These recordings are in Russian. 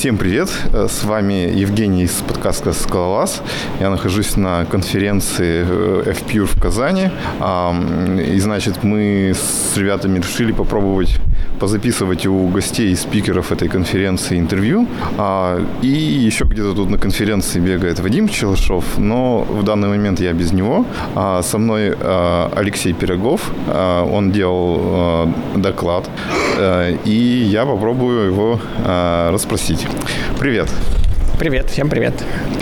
Всем привет! С вами Евгений из подкаста «Скалолаз». Я нахожусь на конференции FPUR в Казани. И, значит, мы с ребятами решили попробовать позаписывать у гостей и спикеров этой конференции интервью. И еще где-то тут на конференции бегает Вадим Челышев, но в данный момент я без него. Со мной Алексей Пирогов. Он делал доклад. И я попробую его расспросить. Привет. Привет, всем привет.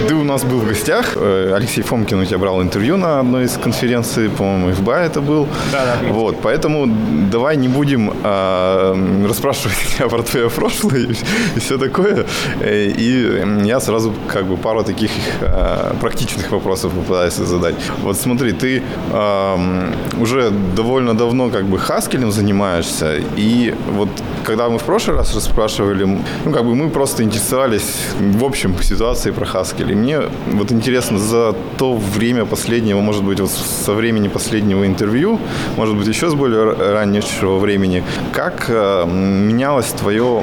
Ты у нас был в гостях. Э, Алексей Фомкин у тебя брал интервью на одной из конференций, по-моему, ФБА это был. Да, да. Вот, поэтому давай не будем э, расспрашивать тебя про твое прошлое и, и все такое. Э, и я сразу как бы пару таких э, практичных вопросов попытаюсь задать. Вот смотри, ты э, уже довольно давно как бы хаскелем занимаешься, и вот когда мы в прошлый раз расспрашивали, ну как бы мы просто интересовались в общем общем, ситуации про Haskell. И мне вот интересно, за то время последнего, может быть, вот со времени последнего интервью, может быть, еще с более раннего времени, как э, менялось твое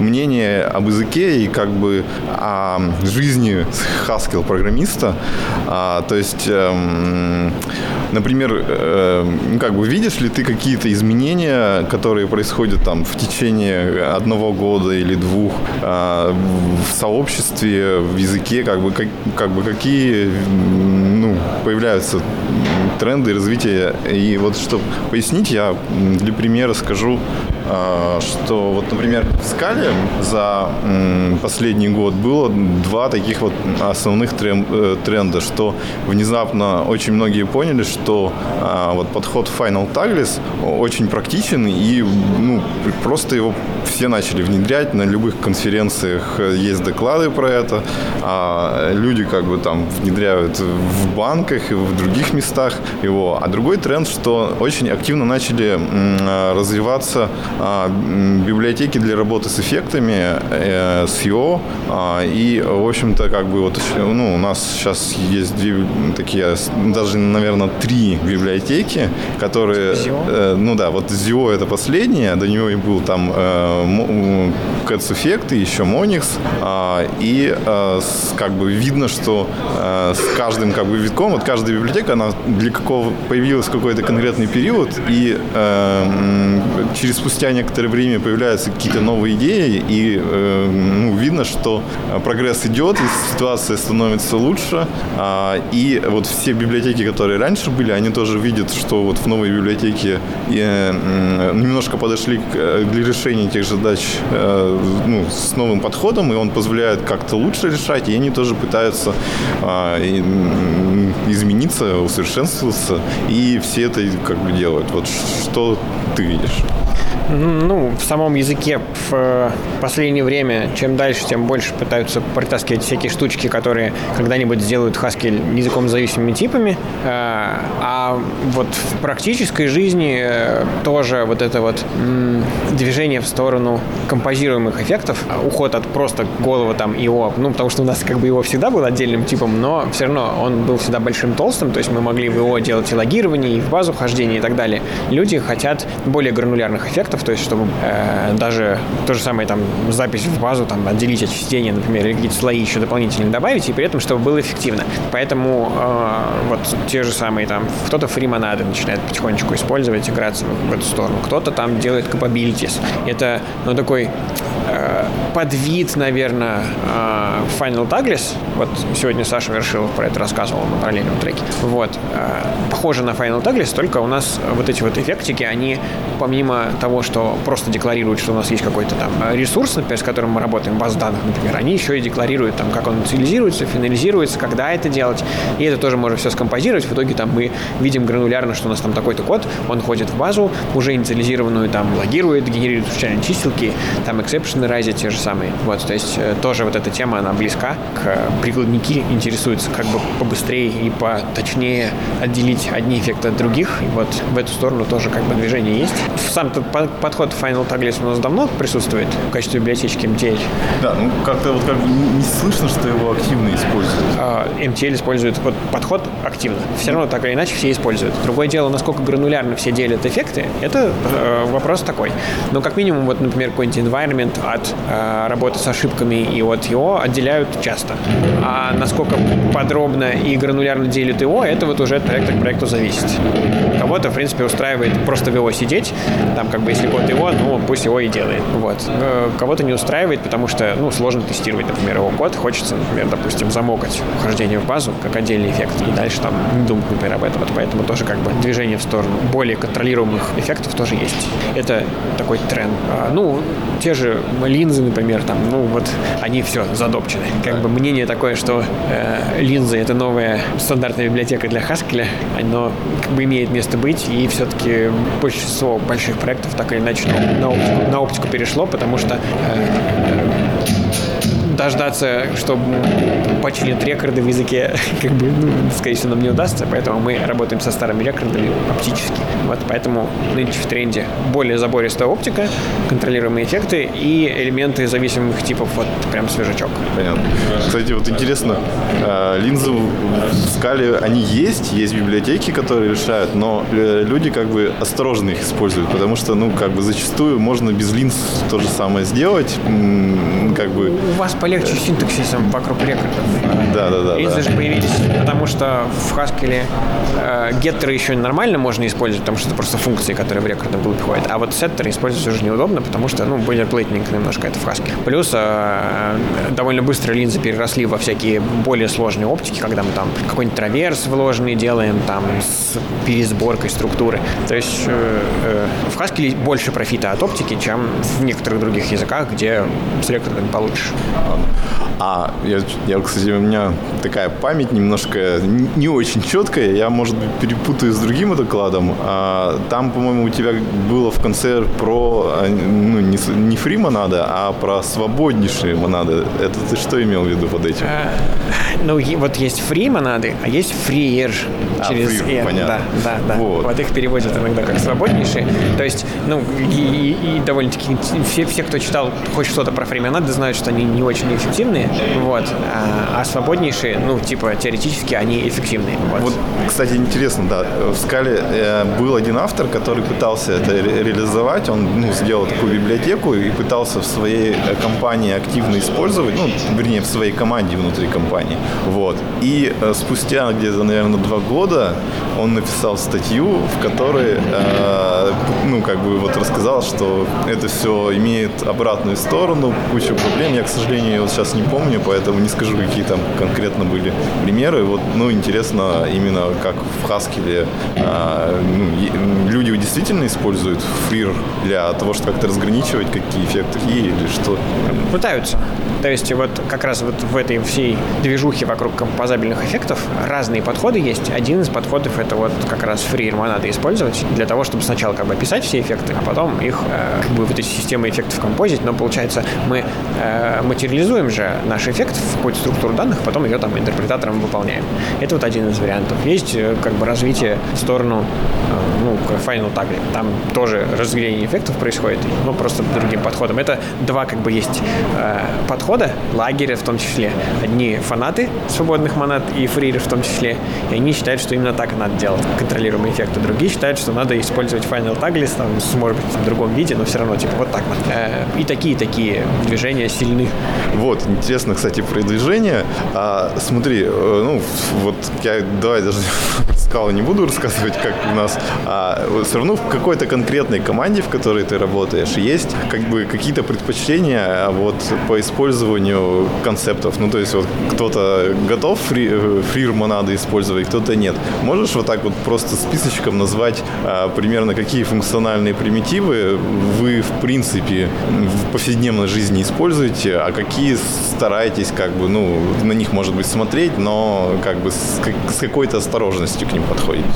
мнение об языке и как бы о жизни Haskell программиста. А, то есть, э, например, э, как бы видишь ли ты какие-то изменения, которые происходят там в течение одного года или двух э, в сообществе? обществе, в языке, как бы, как, как бы какие ну, появляются тренды развития. И вот чтобы пояснить, я для примера скажу, что вот, например, в скале за последний год было два таких вот основных э, тренда, что внезапно очень многие поняли, что а, вот подход Final Tagless очень практичен и ну, просто его все начали внедрять, на любых конференциях есть доклады про это, а люди как бы там внедряют в банках и в других местах его. А другой тренд, что очень активно начали развиваться а, библиотеки для работы с эффектами, э, с IO, а, и, в общем-то, как бы вот, ну, у нас сейчас есть две такие, даже, наверное, три библиотеки, которые, э, ну да, вот ZIO это последняя, до него и был там э, Cats Effect и еще Monix, а, и как бы видно, что с каждым как бы витком, вот каждая библиотека, она для какого появилась какой-то конкретный период, и через спустя некоторое время появляются какие-то новые идеи, и э, ну, видно, что прогресс идет, и ситуация становится лучше. А, и вот все библиотеки, которые раньше были, они тоже видят, что вот в новой библиотеке э, немножко подошли к, для решения тех же задач э, ну, с новым подходом, и он позволяет как-то лучше решать, и они тоже пытаются а, измениться, усовершенствоваться, и все это как бы делают. Вот что ты видишь? Ну, в самом языке в э, последнее время, чем дальше, тем больше пытаются протаскивать всякие штучки, которые когда-нибудь сделают Haskell языком зависимыми типами. Э, а вот в практической жизни э, тоже вот это вот движение в сторону композируемых эффектов, уход от просто голого там ИО, ну, потому что у нас как бы его всегда был отдельным типом, но все равно он был всегда большим толстым, то есть мы могли в ИО делать и логирование, и в базу хождения и так далее. Люди хотят более гранулярных эффектов, то есть чтобы э, даже то же самое там запись в базу там отделить от чтения, например, или какие-то слои еще дополнительно добавить, и при этом чтобы было эффективно. Поэтому э, вот те же самые там кто-то фримонады начинает потихонечку использовать, играться в, в эту сторону, кто-то там делает capabilities. Это ну такой э, подвид, наверное, э, Final Tagless. Вот сегодня Саша Вершилов про это рассказывал на параллельном треке. Вот. Э, похоже на Final Tagless, только у нас вот эти вот эффектики, они помимо того, что просто декларируют, что у нас есть какой-то там ресурс, например, с которым мы работаем, баз данных, например, они еще и декларируют, там, как он инициализируется, финализируется, когда это делать. И это тоже можно все скомпозировать. В итоге там мы видим гранулярно, что у нас там такой-то код, он входит в базу, уже инициализированную там логирует, генерирует случайные чистилки, там эксепшены разят те же самые. Вот, то есть э, тоже вот эта тема, она близка к э, прикладники интересуются как бы побыстрее и поточнее отделить одни эффекты от других. И вот в эту сторону тоже как бы движение есть. Сам подход Final Tagless у нас давно присутствует в качестве библиотечки MTL. Да, ну как-то вот как бы не слышно, что его активно используют. А, MTL использует вот подход активно. Все равно так или иначе все используют. Другое дело, насколько гранулярно все делят эффекты, это э, вопрос такой. Но как минимум, вот, например, какой-нибудь environment от э, работы с ошибками и от ИО отделяют часто. А насколько подробно и гранулярно делят ИО, это вот уже от проекта к проекту зависит. Кого-то, в принципе, устраивает просто в ИО сидеть, там как бы если код ИО, ну пусть ИО и делает. Вот. Э, кого-то не устраивает, потому что, ну, сложно тестировать, например, его код, хочется, например, допустим, замокать вхождение в базу как отдельный эффект, и дальше там думать, например, об этом. Вот поэтому тоже как бы движение в сторону более контролируемых эффектов тоже есть. Это такой тренд. А, ну, те же линзы, например, там, ну вот они все задопчены. Как бы мнение такое, что э, линзы это новая стандартная библиотека для Haskell, оно как бы имеет место быть, и все-таки большинство больших проектов так или иначе на оптику, на оптику перешло, потому что э, дождаться, чтобы починят рекорды в языке, как бы, ну, скорее всего, нам не удастся, поэтому мы работаем со старыми рекордами оптически. Вот поэтому нынче в тренде более забористая оптика, контролируемые эффекты и элементы зависимых типов, вот прям свежачок. Понятно. Кстати, вот интересно, э, линзы в скале, они есть, есть библиотеки, которые решают, но э, люди как бы осторожно их используют, потому что, ну, как бы зачастую можно без линз то же самое сделать, как бы... У вас полегче синтаксисом вокруг рекордов. Да, да, да. Линзы да. же появились, потому что в Haskell э, геттеры еще нормально можно использовать, потому что это просто функции, которые в рекорды будут приходят. А вот сеттеры использовать уже неудобно, потому что, ну, бойлерплейтинг немножко это в Haskell. Плюс э, довольно быстро линзы переросли во всякие более сложные оптики, когда мы там какой-нибудь траверс вложенный делаем, там, с пересборкой структуры. То есть э, э, в Haskell больше профита от оптики, чем в некоторых других языках, где с рекордами получше. А я, я, кстати, у меня такая память немножко не, очень четкая. Я, может быть, перепутаю с другим докладом. А, там, по-моему, у тебя было в конце про а, ну, не, не фри монада, а про свободнейшие монады. Это ты что имел в виду под этим? А, ну, вот есть фри монады, а есть фриер а, через фри, N. Понятно. Да, да, да. Вот. вот их переводят иногда как свободнейшие. То есть, ну, и, и, и довольно-таки все, все, кто читал хоть что-то про фри монады, знают, что они не очень эффективные. Вот. А, а свободнейшие, ну, типа, теоретически они эффективные. Вот, вот кстати, интересно, да. В скале э, был один автор, который пытался это ре- реализовать. Он ну, сделал такую библиотеку и пытался в своей э, компании активно использовать, ну, вернее, в своей команде внутри компании. Вот. И э, спустя где-то, наверное, два года он написал статью, в которой, э, ну, как бы вот рассказал, что это все имеет обратную сторону, кучу проблем. Я, к сожалению, вот сейчас не помню, поэтому не скажу, какие там конкретно были примеры. Вот, ну, интересно именно, как в Haskell э, ну, люди действительно используют фрир для того, чтобы как-то разграничивать, какие эффекты какие или что? Пытаются. То есть вот как раз вот в этой всей движухе вокруг композабельных эффектов разные подходы есть. Один из подходов это вот как раз фрирма надо использовать для того, чтобы сначала как бы описать все эффекты, а потом их э, как бы в этой системе эффектов композить. Но получается мы э, материализуем же наш эффект в какую-то структуру данных, потом ее там интерпретатором выполняем. Это вот один из вариантов. Есть э, как бы развитие в сторону э, ну, Final Tag. Там тоже разделение эффектов происходит, но просто другим подходом. Это два как бы есть э, подхода, лагеря в том числе. Одни фанаты свободных монад и фриры в том числе, и они считают, что именно так надо делать, контролируемые эффекты. Другие считают, что надо использовать Final Taglist, там, может быть, в другом виде, но все равно, типа, вот так вот. И такие-такие движения сильны. Вот, интересно, кстати, про движение. А, смотри, э, ну, вот я давай даже сказал, не буду рассказывать, как у нас. А все равно в какой-то конкретной команде, в которой ты работаешь, есть как бы какие-то предпочтения а вот по использованию концептов. Ну, то есть вот кто-то готов фри, э, фрир монады использовать, кто-то нет. Можешь вот так вот просто списочком назвать а, примерно какие функциональные примитивы вы в принципе в повседневной жизни используете, а какие стараетесь как бы, ну, на них может быть смотреть, но как бы с, с какой-то осторожностью к ним подходите?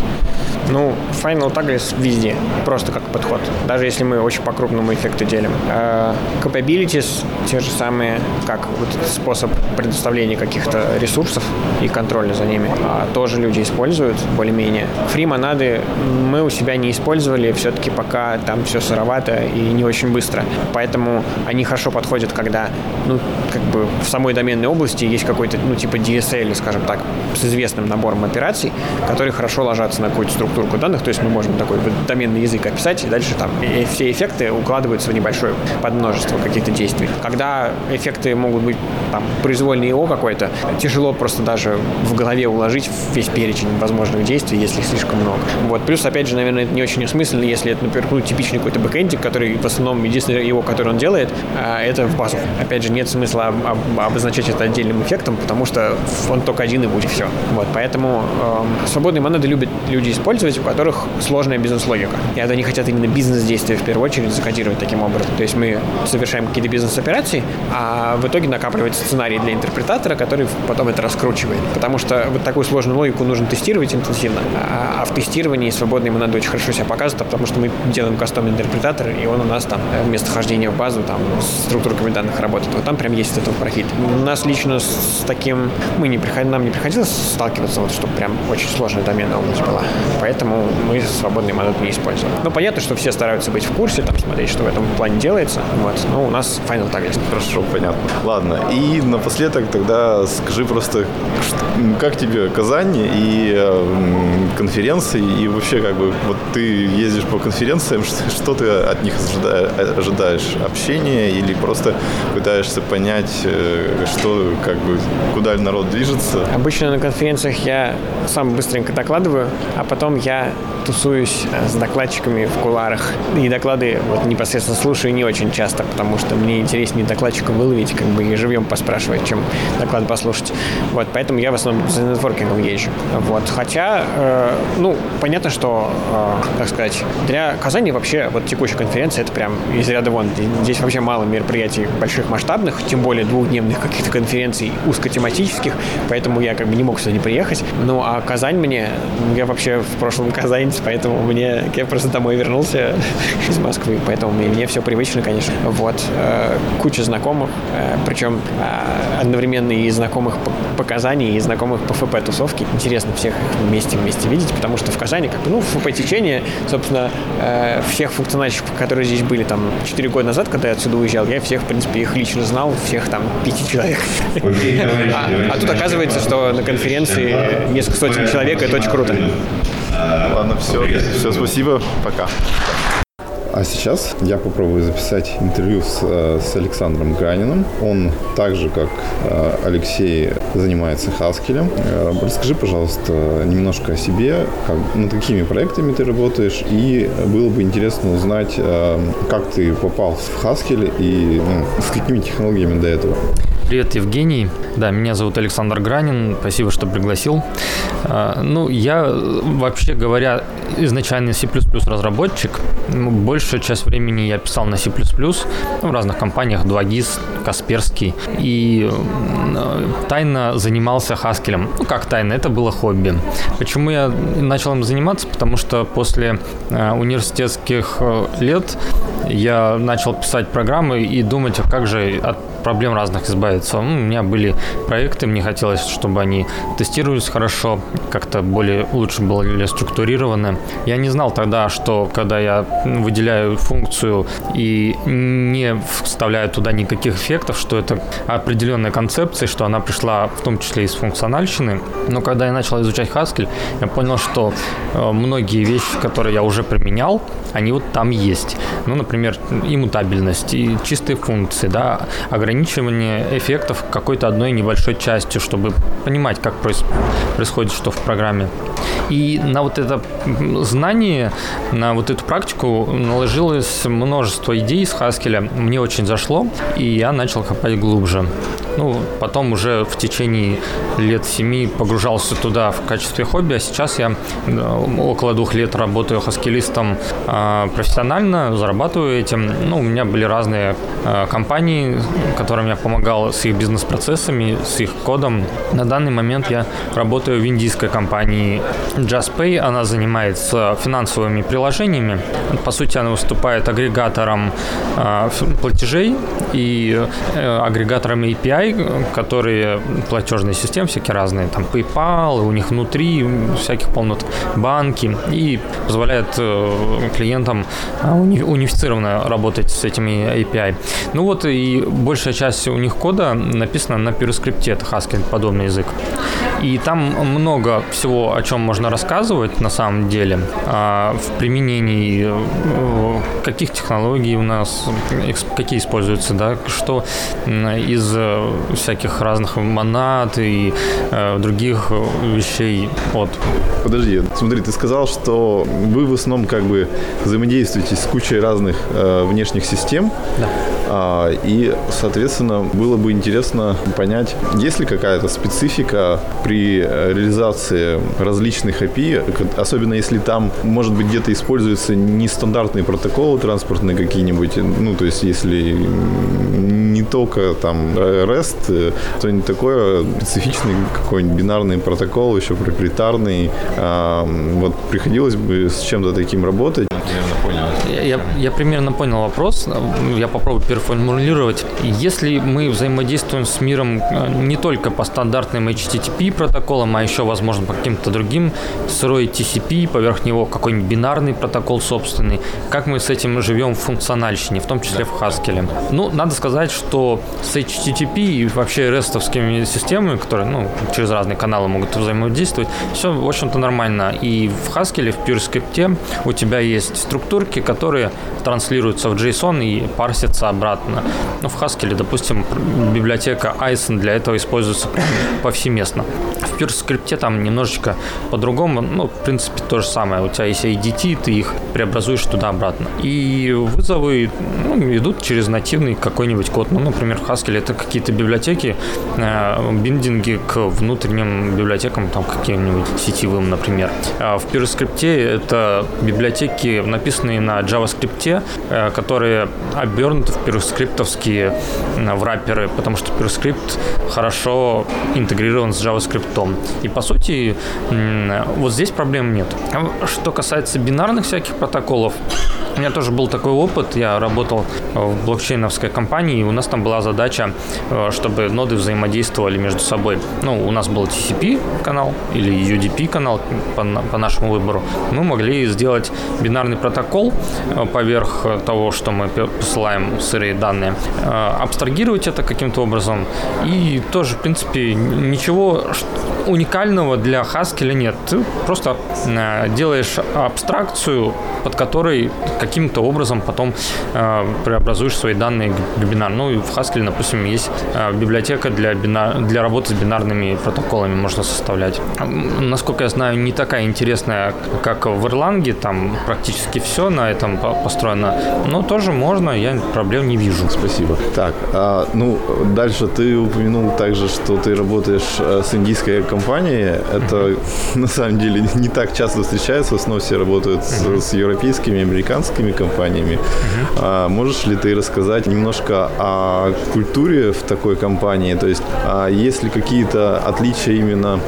Ну, Final Tagless везде, просто как подход. Даже если мы очень по-крупному эффекты делим. Uh, capabilities те же самые, как вот способ предоставления каких-то ресурсов и контроля за ними. Uh, тоже люди используют более-менее. Фри монады мы у себя не использовали, все-таки пока там все сыровато и не очень быстро. Поэтому они хорошо подходят, когда ну, как бы в самой доменной области есть какой-то, ну, типа DSL, скажем так, с известным набором операций, которые хорошо ложатся на какую-то структуру данных, то есть мы можем такой доменный язык описать, и дальше там и все эффекты укладываются в небольшое подмножество каких-то действий. Когда эффекты могут быть там произвольный ИО какой-то, тяжело просто даже в голове уложить весь перечень возможных действий, если их слишком много. Вот. Плюс, опять же, наверное, это не очень осмысленно, если это, например, ну, типичный какой-то бэкэндик, который в основном единственное его, который он делает, а, это в базу. Опять же, нет смысла обозначать это отдельным эффектом, потому что он только один и будет все. Вот, поэтому э, свободные монеты любят люди использовать, у которых сложная бизнес-логика. И они хотят именно бизнес-действия в первую очередь закодировать таким образом. То есть мы совершаем какие-то бизнес-операции, а в итоге накапливается сценарий для интерпретатора, который потом это раскручивает. Потому что вот такую сложную логику нужно тестировать интенсивно, а, а в тестировании свободные монеты очень хорошо себя показывают, потому что мы делаем кастомный интерпретатор, и он у нас там вместо хождения в базу там структурками данных работает. Вот там прям есть этот профиль. У нас лично с таким мы не приход... нам не приходилось сталкиваться, вот, чтобы прям очень сложная доменная область была. Поэтому мы свободные монеты не используем. Ну, понятно, что все стараются быть в курсе, там, смотреть, что в этом плане делается. Вот. Но у нас Final так есть. Хорошо, понятно. Ладно. И напоследок тогда скажи просто, как тебе Казань и конференции, и вообще, как бы, вот ты ездишь по конференциям, что, что ты от них ожидаешь? Общение или просто пытаешься понять, э, что, как бы, куда народ движется? Обычно на конференциях я сам быстренько докладываю, а потом я тусуюсь э, с докладчиками в куларах. И доклады вот непосредственно слушаю не очень часто, потому что мне интереснее докладчика выловить, как бы и живьем поспрашивать, чем доклад послушать. Вот, поэтому я в основном за нетворкингом езжу. Вот, хотя, э, ну, понятно, что, э, как сказать, для Казани вообще вот текущая конференция это прям из ряда вон. Здесь вообще мало мероприятий больших масштабных, тем более двухдневных каких-то конференций узкотематических, поэтому я как бы не мог сюда не приехать. Ну, а Казань мне, я вообще в прошлом Казань поэтому мне я просто домой вернулся из Москвы, поэтому мне, мне все привычно, конечно. Вот. Э, куча знакомых, э, причем э, одновременно и знакомых по, по Казани, и знакомых по ФП-тусовке. Интересно всех вместе вместе видеть, потому что в Казани, как бы, ну, ФП-течение, собственно, всех функциональщиков, которые здесь были там 4 года назад, когда я отсюда уезжал, я всех, в принципе, их лично знал, всех там пяти человек. А, а тут оказывается, что на конференции несколько сотен человек, это очень круто. Ладно, все. Все, спасибо. Пока. А сейчас я попробую записать интервью с, э, с Александром Ганиным. Он так же, как э, Алексей, занимается Хаскелем. Э, расскажи, пожалуйста, немножко о себе, как, над какими проектами ты работаешь, и было бы интересно узнать, как ты попал в Хаскель и ну, с какими технологиями до этого. Привет, Евгений. Да, меня зовут Александр Гранин. Спасибо, что пригласил. А, ну, я, вообще говоря, изначально C++ разработчик. Ну, большая часть времени я писал на C++ в разных компаниях, 2GIS, Касперский. И тайно занимался Хаскелем. Ну, как тайно, это было хобби. Почему я начал им заниматься? Потому что после а, университетских лет я начал писать программы и думать, а как же от проблем разных избавиться. Ну, у меня были проекты, мне хотелось, чтобы они тестировались хорошо, как-то более лучше были структурированы. Я не знал тогда, что когда я выделяю функцию и не вставляю туда никаких эффектов, что это определенная концепция, что она пришла в том числе из функциональщины. Но когда я начал изучать Haskell, я понял, что э, многие вещи, которые я уже применял, они вот там есть. Ну, например, иммутабельность, и чистые функции, да, ограничивание эффектов какой-то одной небольшой частью, чтобы понимать, как происходит что в программе. И на вот это знание, на вот эту практику наложилось множество идей из Хаскеля. Мне очень зашло, и я начал копать глубже. Ну, потом уже в течение лет семи погружался туда в качестве хобби, а сейчас я э, около двух лет работаю хаскелистом э, профессионально, зарабатываю этим. Ну, у меня были разные э, компании, которым я помогал с их бизнес-процессами, с их кодом. На данный момент я работаю в индийской компании JustPay. Она занимается финансовыми приложениями. По сути, она выступает агрегатором платежей и агрегатором API которые платежные системы всякие разные, там PayPal, у них внутри всяких полнот банки, и позволяет э, клиентам а, унифицированно работать с этими API. Ну вот и большая часть у них кода написана на PureScript, это Haskell подобный язык. И там много всего, о чем можно рассказывать на самом деле. А, в применении э, каких технологий у нас, какие используются, да, что из э, всяких разных монад и э, других вещей от. Подожди, смотри, ты сказал, что вы в основном как бы взаимодействуете с кучей разных внешних систем. Да. А, и, соответственно, было бы интересно понять, есть ли какая-то специфика при реализации различных API, особенно если там, может быть, где-то используются нестандартные протоколы транспортные какие-нибудь, ну, то есть если не только там REST, что-нибудь такое, специфичный какой-нибудь бинарный протокол, еще проприетарный. Вот приходилось бы с чем-то таким работать. Я, я, я примерно понял вопрос. Я попробую переформулировать. Если мы взаимодействуем с миром э, не только по стандартным HTTP протоколам, а еще, возможно, по каким-то другим, сырой TCP, поверх него какой-нибудь бинарный протокол собственный, как мы с этим живем в функциональщине, в том числе в Haskell? Ну, надо сказать, что с HTTP и вообще рестовскими системами, которые ну, через разные каналы могут взаимодействовать, все, в общем-то, нормально. И в Haskell, в PureScript у тебя есть структурки, которые транслируются в JSON и парсятся обратно. Ну, в Haskell, допустим, библиотека Ison для этого используется повсеместно. В PureScript там немножечко по-другому, ну, в принципе, то же самое. У тебя есть IDT, ты их преобразуешь туда-обратно. И вызовы ну, идут через нативный какой-нибудь код. Ну, например, в Haskell это какие-то библиотеки, э, биндинги к внутренним библиотекам, там, каким-нибудь сетевым, например. А в PureScript это библиотеки, написанные на JavaScript, э, которые обернуты в PureScriptовские э, врапперы, потому что PureScript хорошо интегрирован с JavaScript. И, по сути, вот здесь проблем нет. А что касается бинарных всяких протоколов, у меня тоже был такой опыт. Я работал в блокчейновской компании, и у нас там была задача, э, чтобы ноды взаимодействовали между собой. Ну, у нас был TCP канал или UDP канал по, по нашему выбору. Мы могли сделать бинарный протокол э, поверх того, что мы посылаем сырые данные, э, абстрагировать это каким-то образом. И тоже, в принципе, ничего уникального для Haskell нет. Ты просто делаешь абстракцию, под которой каким-то образом потом э, преобразуешь свои данные к бинар. Ну и в Haskell, допустим, есть э, библиотека для, бинар, для работы с бинарными протоколами можно составлять. Насколько я знаю, не такая интересная, как в Erlang, там практически все на этом построено, но тоже можно, я проблем не вижу. Спасибо. Так, а, ну, дальше ты упомянул также, что ты работаешь э, с индийской компанией. Это на самом деле не так часто встречается, в основном все работают с, с европейскими, американскими компаниями. А, можешь ли ты рассказать немножко о культуре в такой компании? То есть, а, есть ли какие-то отличия именно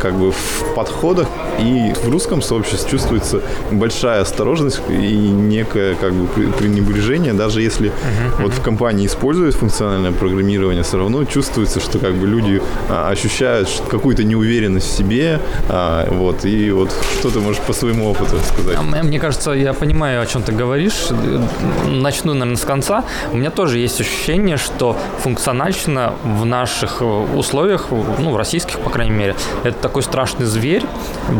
как бы в подходах? И в русском сообществе чувствуется большая осторожность и некое как бы пренебрежение, даже если uh-huh. вот в компании используют функциональное программирование, все равно чувствуется, что как бы люди а, ощущают какую-то неуверенность в себе, а, вот, и вот что ты можешь по своему опыту сказать? Мне кажется, я понимаю, о чем ты говоришь. Начну, наверное, с конца. У меня тоже есть ощущение, что функциональщина в наших условиях, ну, в российских, по крайней мере, это такой страшный зверь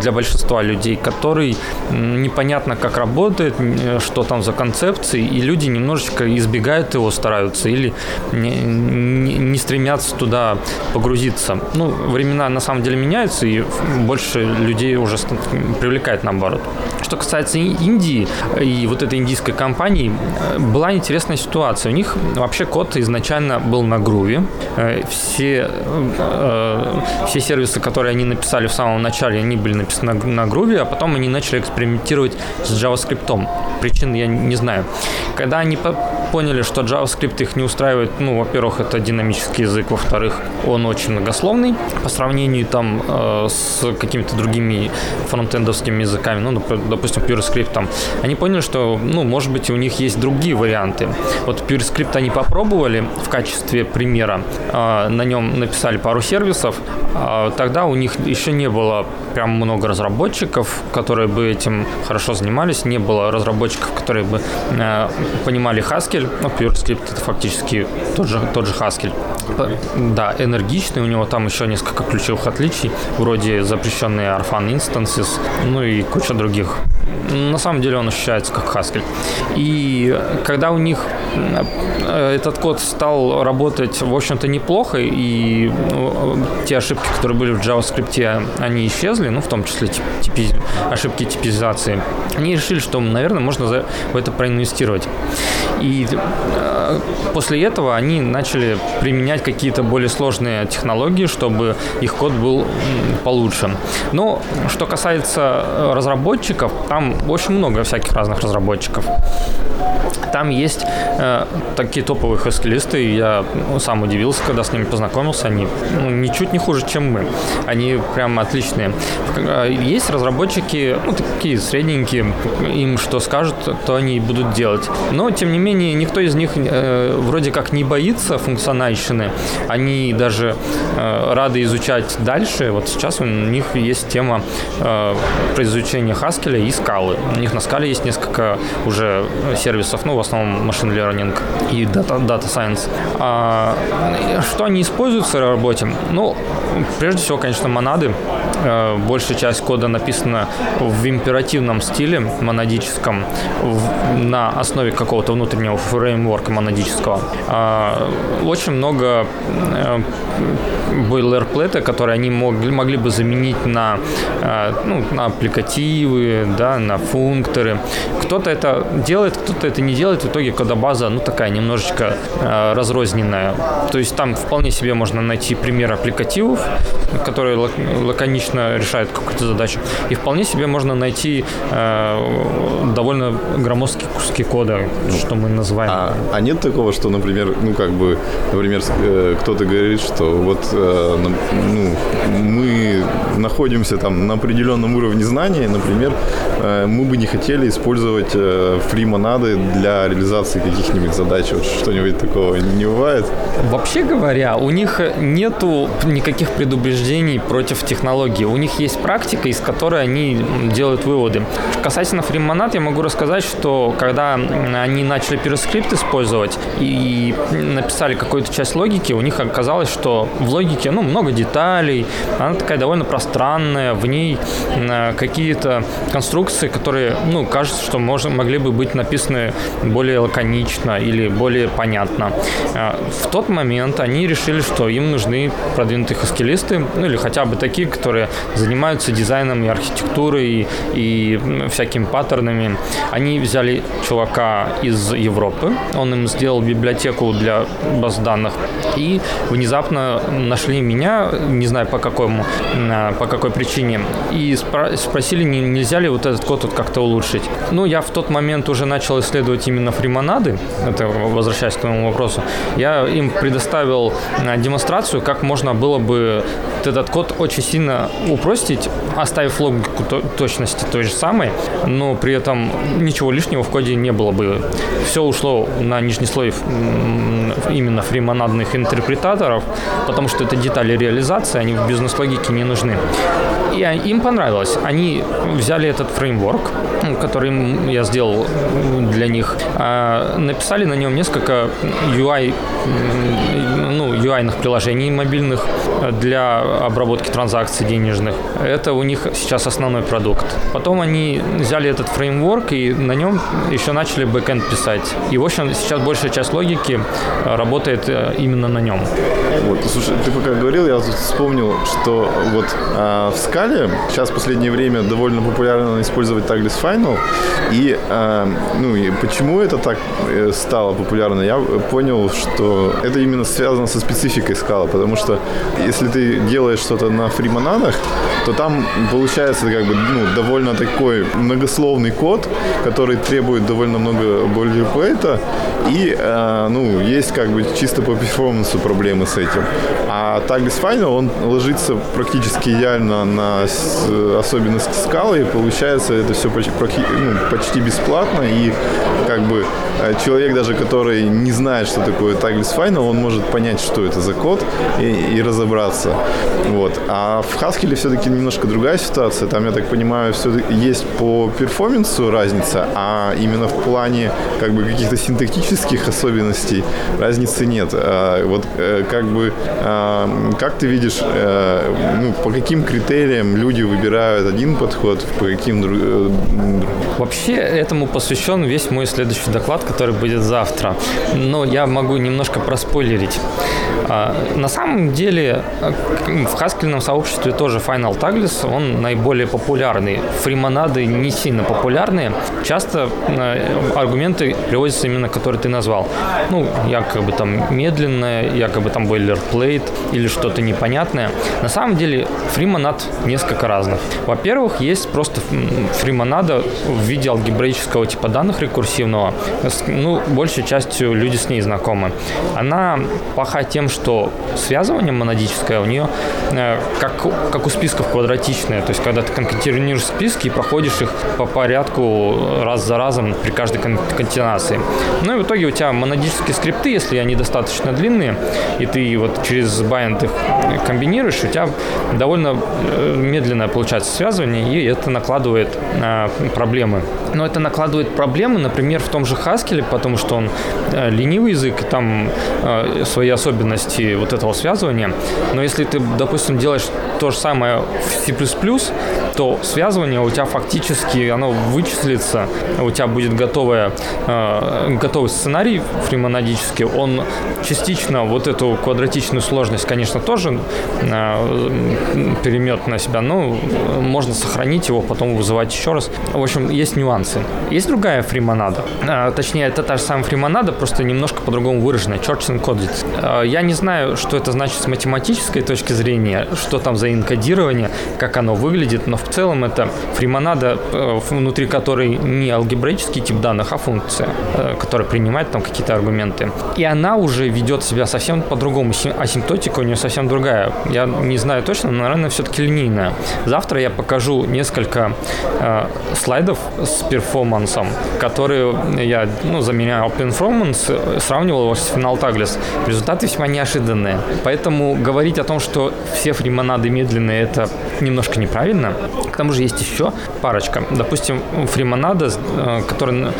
для большинства людей, который непонятно, как работает, что там за концепции, и люди немножечко избегают его, стараются, или не, не, не стремятся туда погрузиться. Ну, времена на самом деле меняются, и больше людей уже привлекает наоборот. Что касается Индии и вот этой индийской компании, э, была интересная ситуация. У них вообще код изначально был на груве. Э, все, э, все сервисы, которые они написали в самом начале, они были написаны на груве, а потом они начали экспериментировать с JavaScript. Причин я не знаю. Когда они поняли, что JavaScript их не устраивает. Ну, во-первых, это динамический язык, во-вторых, он очень многословный по сравнению там э, с какими-то другими фронтендовскими языками, ну, допустим, PureScript там. Они поняли, что, ну, может быть, у них есть другие варианты. Вот PureScript они попробовали в качестве примера, э, на нем написали пару сервисов, а тогда у них еще не было прям много разработчиков, которые бы этим хорошо занимались, не было разработчиков, которые бы э, понимали Haskell, ну, PureScript это фактически тот же, тот же Haskell. Да, энергичный, у него там еще несколько ключевых отличий, вроде запрещенные Orphan Instances, ну и куча других. На самом деле он ощущается как Haskell. И когда у них э, этот код стал работать, в общем-то, неплохо, и ну, те ошибки, которые были в JavaScript, они исчезли, ну, в том числе типи, ошибки типизации, они решили, что, наверное, можно в это проинвестировать. И э, после этого они начали применять какие-то более сложные технологии, чтобы их код был получше. Но что касается э, разработчиков, там очень много всяких разных разработчиков. Там есть э, такие топовые хаскилисты, я ну, сам удивился, когда с ними познакомился, они ну, ничуть не хуже, чем мы. Они прям отличные. Э, есть разработчики, ну, такие средненькие, им что скажут, то они будут делать. Но, тем не менее, никто из них э, вроде как не боится функциональщины. Они даже э, рады изучать дальше. Вот сейчас у них есть тема э, про изучение Haskell и скалы. У них на скале есть несколько уже сервисов, ну, основном машин learning и data, data science. А, что они используют в своей работе? Ну, прежде всего, конечно, монады. Э, большая часть кода написана в императивном стиле, монадическом, в, на основе какого-то внутреннего фреймворка монадического. А, очень много э, бойлерплейта, которые они могли, могли бы заменить на, э, ну, на аппликативы, да, на функторы. Кто-то это делает, кто-то это не делает. В итоге кодобаза, ну, такая немножечко э, разрозненная. То есть там вполне себе можно найти пример аппликативов, которые лаконично решают какую-то задачу. И вполне себе можно найти э, довольно громоздкие куски кода, что мы называем. А, а нет такого, что, например, ну, как бы, например, э, кто-то говорит, что вот Э, ну, мы находимся там на определенном уровне знаний, например, э, мы бы не хотели использовать э, фри-монады для реализации каких-нибудь задач. Вот что-нибудь такого не бывает? Вообще говоря, у них нету никаких предубеждений против технологий. У них есть практика, из которой они делают выводы. Касательно фри-монад, я могу рассказать, что когда они начали перескрипт использовать и написали какую-то часть логики, у них оказалось, что в логике ну, много деталей, она такая довольно пространная, в ней какие-то конструкции, которые, ну, кажется, что можно, могли бы быть написаны более лаконично или более понятно. Э, в тот момент они решили, что им нужны продвинутые хаскилисты, ну, или хотя бы такие, которые занимаются дизайном и архитектурой, и, всякими паттернами. Они взяли чувака из Европы, он им сделал библиотеку для баз данных, и внезапно нашли меня, не знаю по какому, по какой причине, и спросили, нельзя ли вот этот код вот как-то улучшить. Ну, я в тот момент уже начал исследовать именно фримонады, это возвращаясь к твоему вопросу, я им предоставил а, демонстрацию, как можно было бы этот код очень сильно упростить, оставив логику точности той же самой, но при этом ничего лишнего в коде не было бы. Все ушло на нижний слой именно фримонадных интерпретаторов, потому что это детали реализации, они в бизнес-логике не нужны. И им понравилось. Они взяли этот фреймворк, который я сделал для них, а, написали на нем несколько UI, ну, UI-ных приложений мобильных для обработки транзакций денежных. Это у них сейчас основной продукт. Потом они взяли этот фреймворк и на нем еще начали бэкэнд писать. И, в общем, сейчас большая часть логики работает э, именно на нем. Вот, слушай, ты пока говорил, я вспомнил, что вот а, в скале сейчас в последнее время довольно популярно использовать Tagless Final. И, а, ну, и почему это так э, стало популярно, я понял, что это именно связано со спецификой скала, потому что если ты делаешь что-то на фримонадах, то там получается как бы ну, довольно такой многословный код, который требует довольно много бойлерплейта, и э, ну, есть как бы чисто по перформансу проблемы с этим. А Tagless Final, он ложится практически идеально на особенности скалы, и получается это все почти, ну, почти бесплатно, и как бы э, человек даже, который не знает, что такое Tagless Final, он может понять, что это за код и, и разобраться. Вот. А в Haskell все-таки немножко другая ситуация. Там, я так понимаю, все есть по перформансу разница, а именно в плане как бы каких-то синтактических особенностей разницы нет. А, вот э, как бы а, как ты видишь, э, ну, по каким критериям люди выбирают один подход, по каким другим? Вообще этому посвящен весь мой следующий доклад, который будет завтра. Но я могу немножко проспойлерить. А, на самом деле в хаскельном сообществе тоже Final Tagless, он наиболее популярный. Фримонады не сильно популярные. Часто э, аргументы приводятся именно, которые ты назвал. Ну, якобы там медленное, якобы там бойлерплейт или что-то непонятное. На самом деле фримонад несколько разных. Во-первых, есть просто фримонада в виде алгебраического типа данных рекурсивного. Ну, большей частью люди с ней знакомы. Она плоха тем, что связывание монадическое у нее э, как, как у списков квадратичное. То есть, когда ты конкатинируешь списки и проходишь их по порядку раз за разом при каждой конкатенации. Ну и в итоге у тебя монадические скрипты, если они достаточно длинные, и ты вот через bind их комбинируешь, у тебя довольно э, медленное получается связывание, и это накладывает э, проблемы. Но это накладывает проблемы, например, в том же Haskell, потому что он э, ленивый язык, там э, свои особенности вот этого связывания. Но если ты, допустим, делаешь то же самое в C++, то связывание у тебя фактически оно вычислится, у тебя будет готовое, э, готовый сценарий фримонадический, он частично вот эту квадратичную сложность, конечно, тоже э, перемет на себя, но можно сохранить его, потом вызывать еще раз. В общем, есть нюансы. Есть другая фримонада, э, точнее, это та же самая фримонада, просто немножко по-другому выраженная, Church Encoded. Э, я не знаю, что это значит с математической точки зрения, что там за энкодирование, как оно выглядит, но в целом это фримонада, э, внутри которой не алгебраический тип данных, а функция, э, которая принимает там какие-то аргументы. И она уже ведет себя совсем по-другому. Асимптотика у нее совсем другая. Я не знаю точно, но, наверное, все-таки линейная. Завтра я покажу несколько э, слайдов с перформансом, которые я ну, заменял performance, сравнивал его с Final Tagless. Результаты весьма неожиданные. Поэтому говорить о том, что все фримонады медленные, это немножко неправильно. К тому же есть еще парочка. Допустим, фримонада, э, которая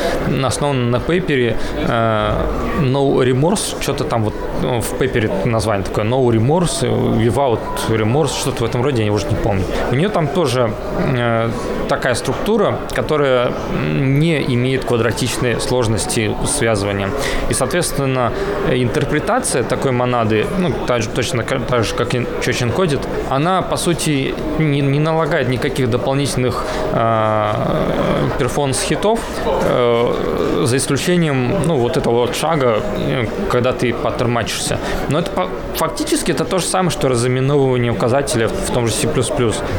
основана на пейпере э, No Remorse, что-то там вот ну, в пейпере название такое No Remorse, Without Remorse, что-то в этом роде, я уже не помню. У нее там тоже э, такая структура, которая не имеет квадратичной сложности связывания. И, соответственно, интерпретация такой монады, ну, так же, точно так же, как и Church encoding, она, по сути, не, не налагает никаких дополнительных э, performance hit ов, э, за исключением, ну, вот этого вот шага, э, когда ты pattern match ишься. Но это фактически это то же самое, что разыменовывание указателя в том же C++.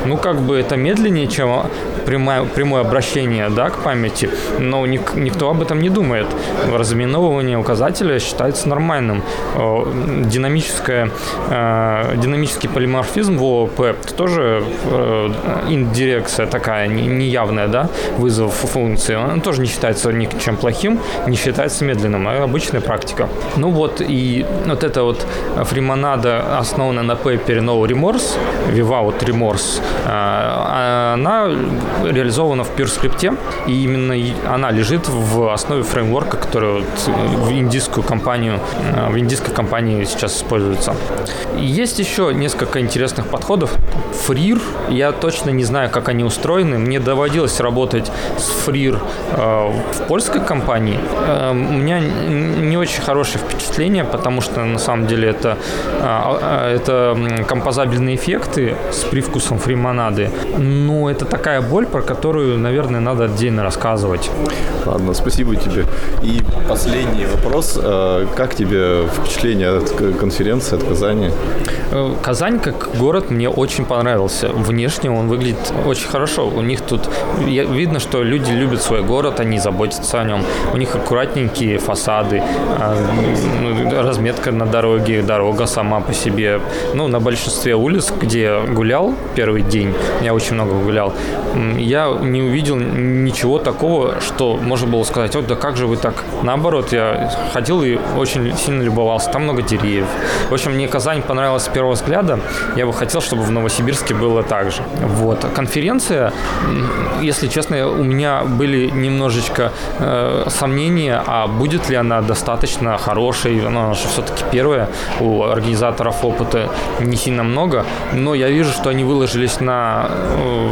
Ну, как бы это медленнее, чем прямое, прямое обращение да, к памяти, но ник, никто об этом не думает. Разыменовывание указателя считается нормальным. Динамическое, динамический полиморфизм в ООП тоже индирекция такая, неявная, да, вызов функции. Он тоже не считается ничем плохим, не считается медленным, а обычная практика. Ну вот, и вот эта вот фримонада основана на пейпере No Remorse, Without Remorse, э, она реализована в PureScript, и именно она лежит в основе фреймворка, который вот в индийскую компанию, э, в индийской компании сейчас используется. Есть еще несколько интересных подходов. Фрир, я точно не знаю, как они устроены. Мне доводилось работать с Фрир э, в польской компании. Э, у меня не очень хорошее впечатление, потому что на самом деле это, это композабельные эффекты с привкусом фримонады. Но это такая боль, про которую, наверное, надо отдельно рассказывать. Ладно, спасибо тебе. И последний вопрос. Э, как тебе впечатление от конференции, от Казани? Э, Казань как город мне очень понравился. Внешне он выглядит очень хорошо. У них тут видно, что люди любят свой город, они заботятся о нем. У них аккуратненькие фасады, а, разметка на дороге, дорога сама по себе. Ну, на большинстве улиц, где гулял первый день, я очень много гулял, я не увидел ничего такого, что можно было сказать, вот да как же вы так? Наоборот, я ходил и очень сильно любовался. Там много деревьев. В общем, мне Казань понравилась с первого взгляда. Я бы хотел, чтобы в Новосибирске было так же. Вот. Конференция, если честно, у меня были немножечко э, сомнения, а будет ли она достаточно хорошей. Она же все-таки первая. У организаторов опыта не сильно много. Но я вижу, что они выложились на э,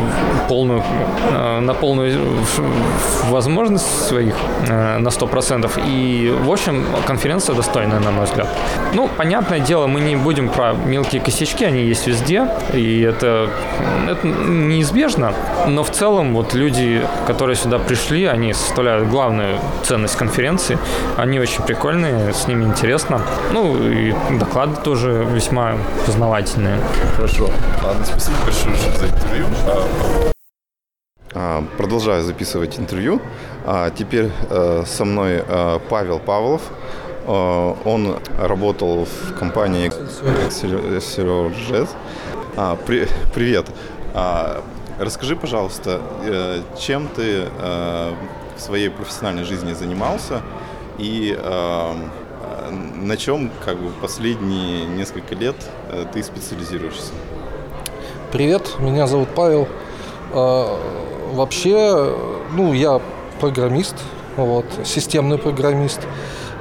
полную, э, на полную возможность своих э, на 100%. И, в общем, конференция достойная, на мой взгляд. Ну, понятное дело, мы не будем про мелкие косячки, они есть везде, и это, это неизбежно. Но в целом, вот люди, которые сюда пришли, они составляют главную ценность конференции. Они очень прикольные, с ними интересно. Ну, и доклады тоже весьма познавательные. Хорошо. Ладно, спасибо большое за интервью. А, продолжаю записывать интервью. А теперь э, со мной э, Павел Павлов. Э, он работал в компании Excelsior а, при, Привет. Расскажи, пожалуйста, чем ты в своей профессиональной жизни занимался и на чем как бы последние несколько лет ты специализируешься? Привет, меня зовут Павел. Вообще, ну, я программист, вот, системный программист.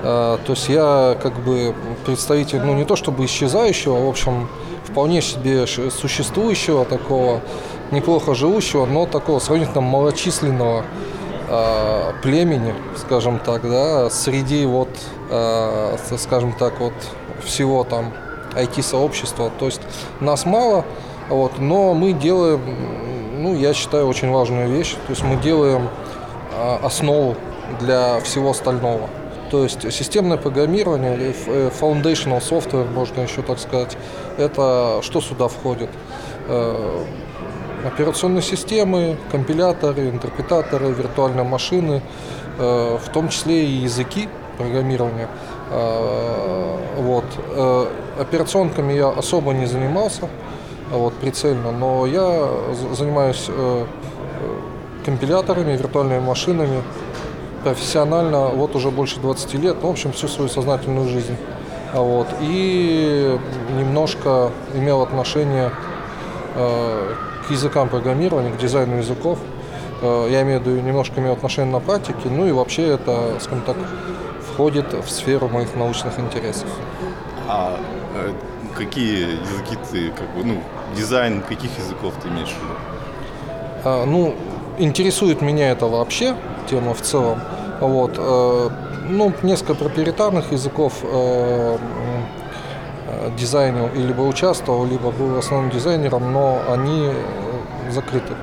То есть я как бы представитель, ну не то чтобы исчезающего, а, в общем, вполне себе существующего такого, неплохо живущего, но такого сравнительно малочисленного э, племени, скажем так, да, среди вот, э, скажем так, вот всего там IT-сообщества. То есть нас мало, вот, но мы делаем ну, я считаю, очень важную вещь. То есть мы делаем а, основу для всего остального. То есть системное программирование или э, foundational software, можно еще так сказать, это что сюда входит? Э, операционные системы, компиляторы, интерпретаторы, виртуальные машины, э, в том числе и языки программирования. Вот. Операционками я особо не занимался, вот, прицельно, но я занимаюсь э, э, компиляторами, виртуальными машинами профессионально вот уже больше 20 лет, ну, в общем, всю свою сознательную жизнь. А вот, и немножко имел отношение э, к языкам программирования, к дизайну языков. Э, я имею в виду, немножко имел отношение на практике, ну и вообще это, скажем так, входит в сферу моих научных интересов. А э, какие языки ты, как бы, ну, дизайн каких языков ты имеешь в виду? А, ну, интересует меня это вообще, тема в целом. Вот, э, ну, несколько проприетарных языков дизайнил, и либо участвовал, либо был основным дизайнером, но они э, закрыты.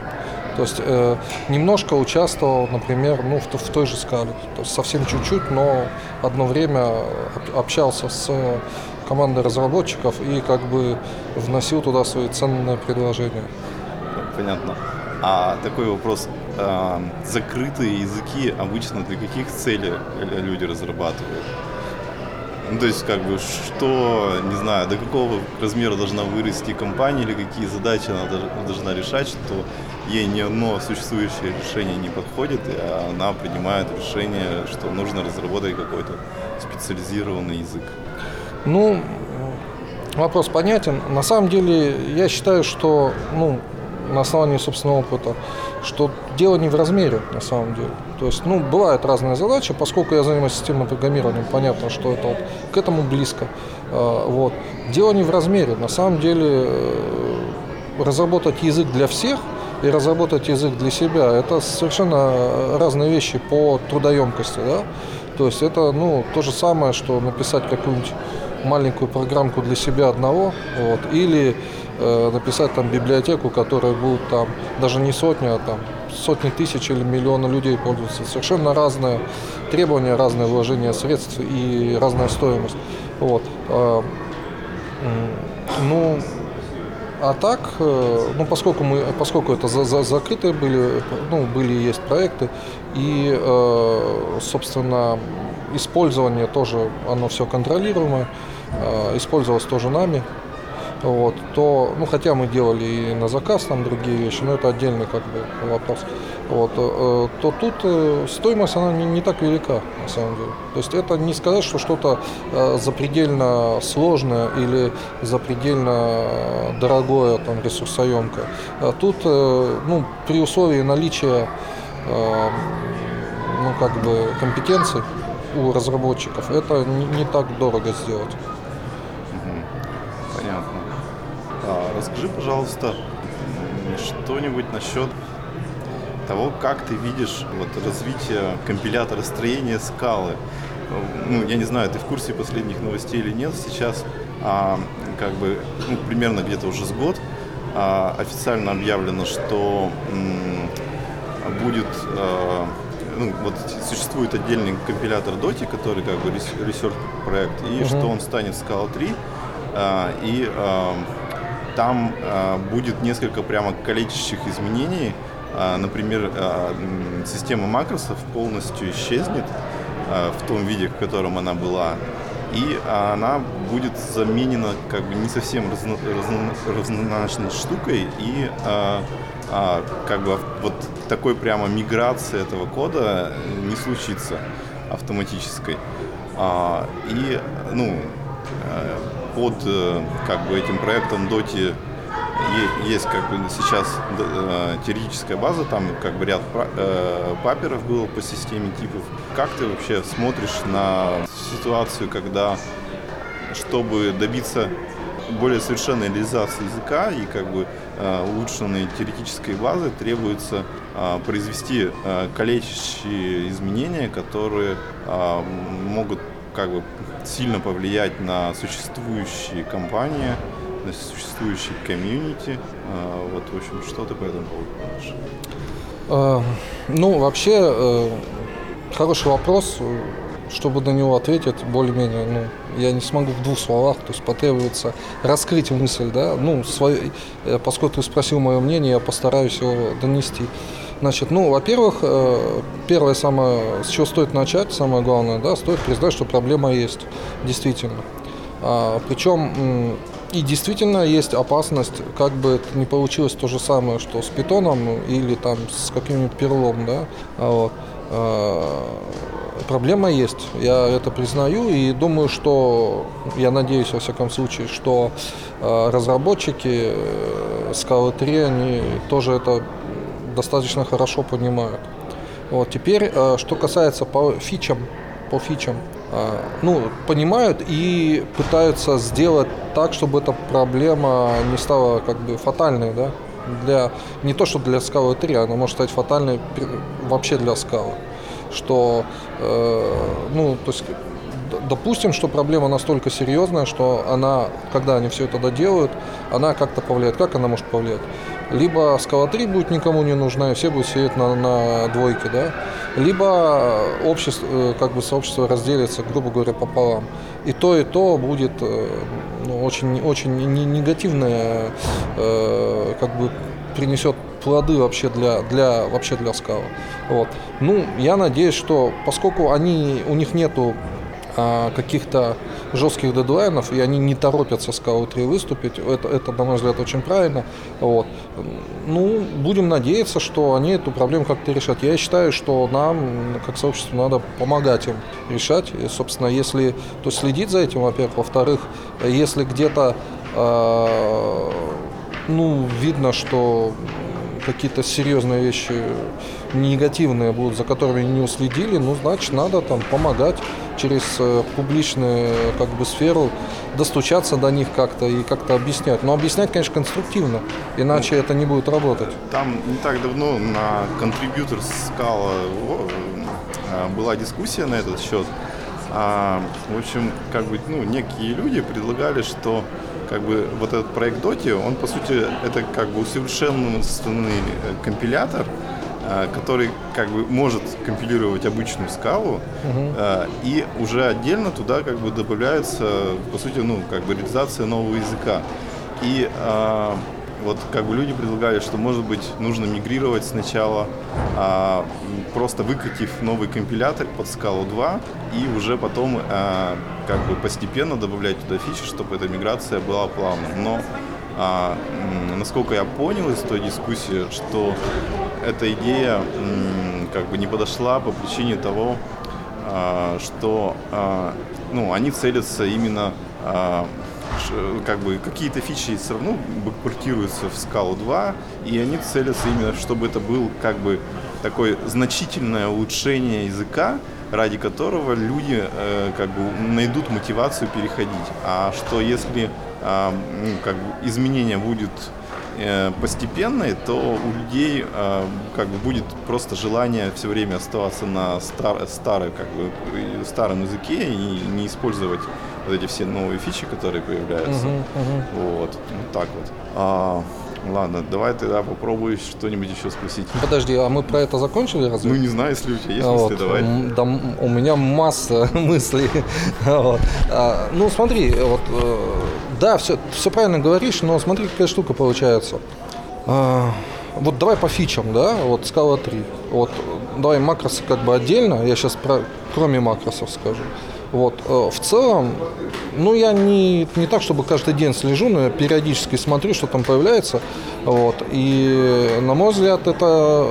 То есть э, немножко участвовал, например, ну, в, в той же скале. То есть совсем чуть-чуть, но одно время общался с командой разработчиков и как бы вносил туда свои ценные предложения. Понятно. А такой вопрос. А, закрытые языки обычно для каких целей люди разрабатывают? Ну, то есть, как бы, что, не знаю, до какого размера должна вырасти компания или какие задачи она должна решать, что ей ни одно существующее решение не подходит, и она принимает решение, что нужно разработать какой-то специализированный язык. Ну, вопрос понятен. На самом деле, я считаю, что, ну, на основании собственного опыта, что дело не в размере, на самом деле. То есть, ну, бывают разные задачи, поскольку я занимаюсь системным программированием, понятно, что это вот к этому близко. А, вот. Дело не в размере. На самом деле, э, разработать язык для всех и разработать язык для себя – это совершенно разные вещи по трудоемкости, да. То есть это, ну, то же самое, что написать какую-нибудь маленькую программку для себя одного, вот, или написать там библиотеку, которая будет там даже не сотня, а там сотни тысяч или миллионы людей пользуются. Совершенно разные требования, разные вложения средств и разная стоимость. Вот. А, ну, а так, э, ну, поскольку, мы, поскольку это за, за, закрытые были, ну, были и есть проекты, и, э, собственно, использование тоже, оно все контролируемое, э, использовалось тоже нами, вот, то, ну, хотя мы делали и на заказ там другие вещи, но это отдельный как бы вопрос, вот, э, то тут э, стоимость, она не, не так велика, на самом деле. То есть это не сказать, что что-то э, запредельно сложное или запредельно дорогое, там, ресурсоемкое. А тут, ну, при условии наличия, ну, как бы, компетенций у разработчиков, это не, не так дорого сделать. Расскажи, пожалуйста, что-нибудь насчет того, как ты видишь вот, развитие компилятора строения скалы. Ну, я не знаю, ты в курсе последних новостей или нет сейчас, а, как бы, ну, примерно где-то уже с год а, официально объявлено, что м, будет а, ну, вот существует отдельный компилятор Doti, который как бы research проект, и uh-huh. что он станет Scala 3, а, и а, там а, будет несколько прямо калечащих изменений. А, например, а, система макросов полностью исчезнет а, в том виде, в котором она была. И она будет заменена как бы не совсем разно, штукой. И а, а, как бы вот такой прямо миграции этого кода не случится автоматической. А, и, ну, под э, как бы этим проектом Доти есть как бы сейчас э, теоретическая база, там как бы ряд э, паперов было по системе типов. Как ты вообще смотришь на ситуацию, когда чтобы добиться более совершенной реализации языка и как бы улучшенной теоретической базы требуется произвести калечащие изменения, которые могут как бы сильно повлиять на существующие компании, на существующие комьюнити. А, вот, в общем, что ты по этому поводу думаешь? А, ну, вообще, э, хороший вопрос. Чтобы на него ответить, более-менее, ну, я не смогу в двух словах, то есть потребуется раскрыть мысль, да, ну, свой, э, поскольку ты спросил мое мнение, я постараюсь его донести. Значит, ну, во-первых, э, первое самое, с чего стоит начать, самое главное, да, стоит признать, что проблема есть, действительно. А, причем и действительно есть опасность, как бы это не получилось то же самое, что с питоном или там с каким-нибудь перлом, да, а вот. А, проблема есть, я это признаю и думаю, что, я надеюсь, во всяком случае, что разработчики Scala 3, они тоже это достаточно хорошо понимают. Вот, теперь, э, что касается по фичам, по фичам, э, ну, понимают и пытаются сделать так, чтобы эта проблема не стала как бы фатальной, да, для, не то, что для скалы 3, она может стать фатальной вообще для скалы. Что, э, ну, то есть допустим, что проблема настолько серьезная, что она, когда они все это доделают, она как-то повлияет. Как она может повлиять? Либо скала 3 будет никому не нужна, и все будут сидеть на, на двойке, да? Либо общество, э, как бы сообщество разделится, грубо говоря, пополам. И то, и то будет э, ну, очень, очень негативное, э, как бы принесет плоды вообще для, для, вообще для скала. Вот. Ну, я надеюсь, что поскольку они, у них нету каких-то жестких дедлайнов, и они не торопятся с КО-3 выступить. Это, это, на мой взгляд, очень правильно. Вот. Ну, будем надеяться, что они эту проблему как-то решат. Я считаю, что нам, как сообществу, надо помогать им решать. И, собственно, если то следить за этим, во-первых. Во-вторых, если где-то э, ну, видно, что какие-то серьезные вещи негативные будут, за которыми не уследили, ну, значит, надо там помогать через э, публичную как бы сферу достучаться до них как-то и как-то объяснять. Но объяснять, конечно, конструктивно, иначе ну, это не будет работать. Там не так давно на контрибьютор Scala э, была дискуссия на этот счет. А, в общем, как бы, ну, некие люди предлагали, что как бы вот этот проект Доти, он по сути это как бы усовершенствованный э, компилятор, который как бы может компилировать обычную скалу, э, и уже отдельно туда как бы добавляется, по сути, ну, как бы реализация нового языка. И э, вот как бы люди предлагали, что может быть нужно мигрировать сначала, а, просто выкатив новый компилятор под скалу 2 и уже потом а, как бы постепенно добавлять туда фичи, чтобы эта миграция была плавной. Но а, насколько я понял из той дискуссии, что эта идея как бы не подошла по причине того, а, что а, ну, они целятся именно а, как бы какие-то фичи все равно бэкпортируются в скалу 2, и они целятся именно, чтобы это был как бы такое значительное улучшение языка, ради которого люди э, как бы найдут мотивацию переходить. А что если ну, как бы изменение будет постепенной, то у людей э, как бы будет просто желание все время оставаться на стар, старой, как бы, э, старом языке и не использовать вот эти все новые фичи, которые появляются. Вот, вот так вот. Ладно, давай тогда попробую что-нибудь еще спросить. Подожди, а мы про это закончили разве? Ну, не знаю, если у тебя есть А мысли, вот, давай. Да, у меня масса мыслей. Вот. А, Ну, смотри, вот, э, да, все, все правильно говоришь, но смотри, какая штука получается. А, Вот давай по фичам, да, вот скала 3. Вот давай макросы как бы отдельно, я сейчас про, кроме макросов скажу. Вот, э, в целом, ну, я не, не так, чтобы каждый день слежу, но я периодически смотрю, что там появляется. Вот, и, на мой взгляд, это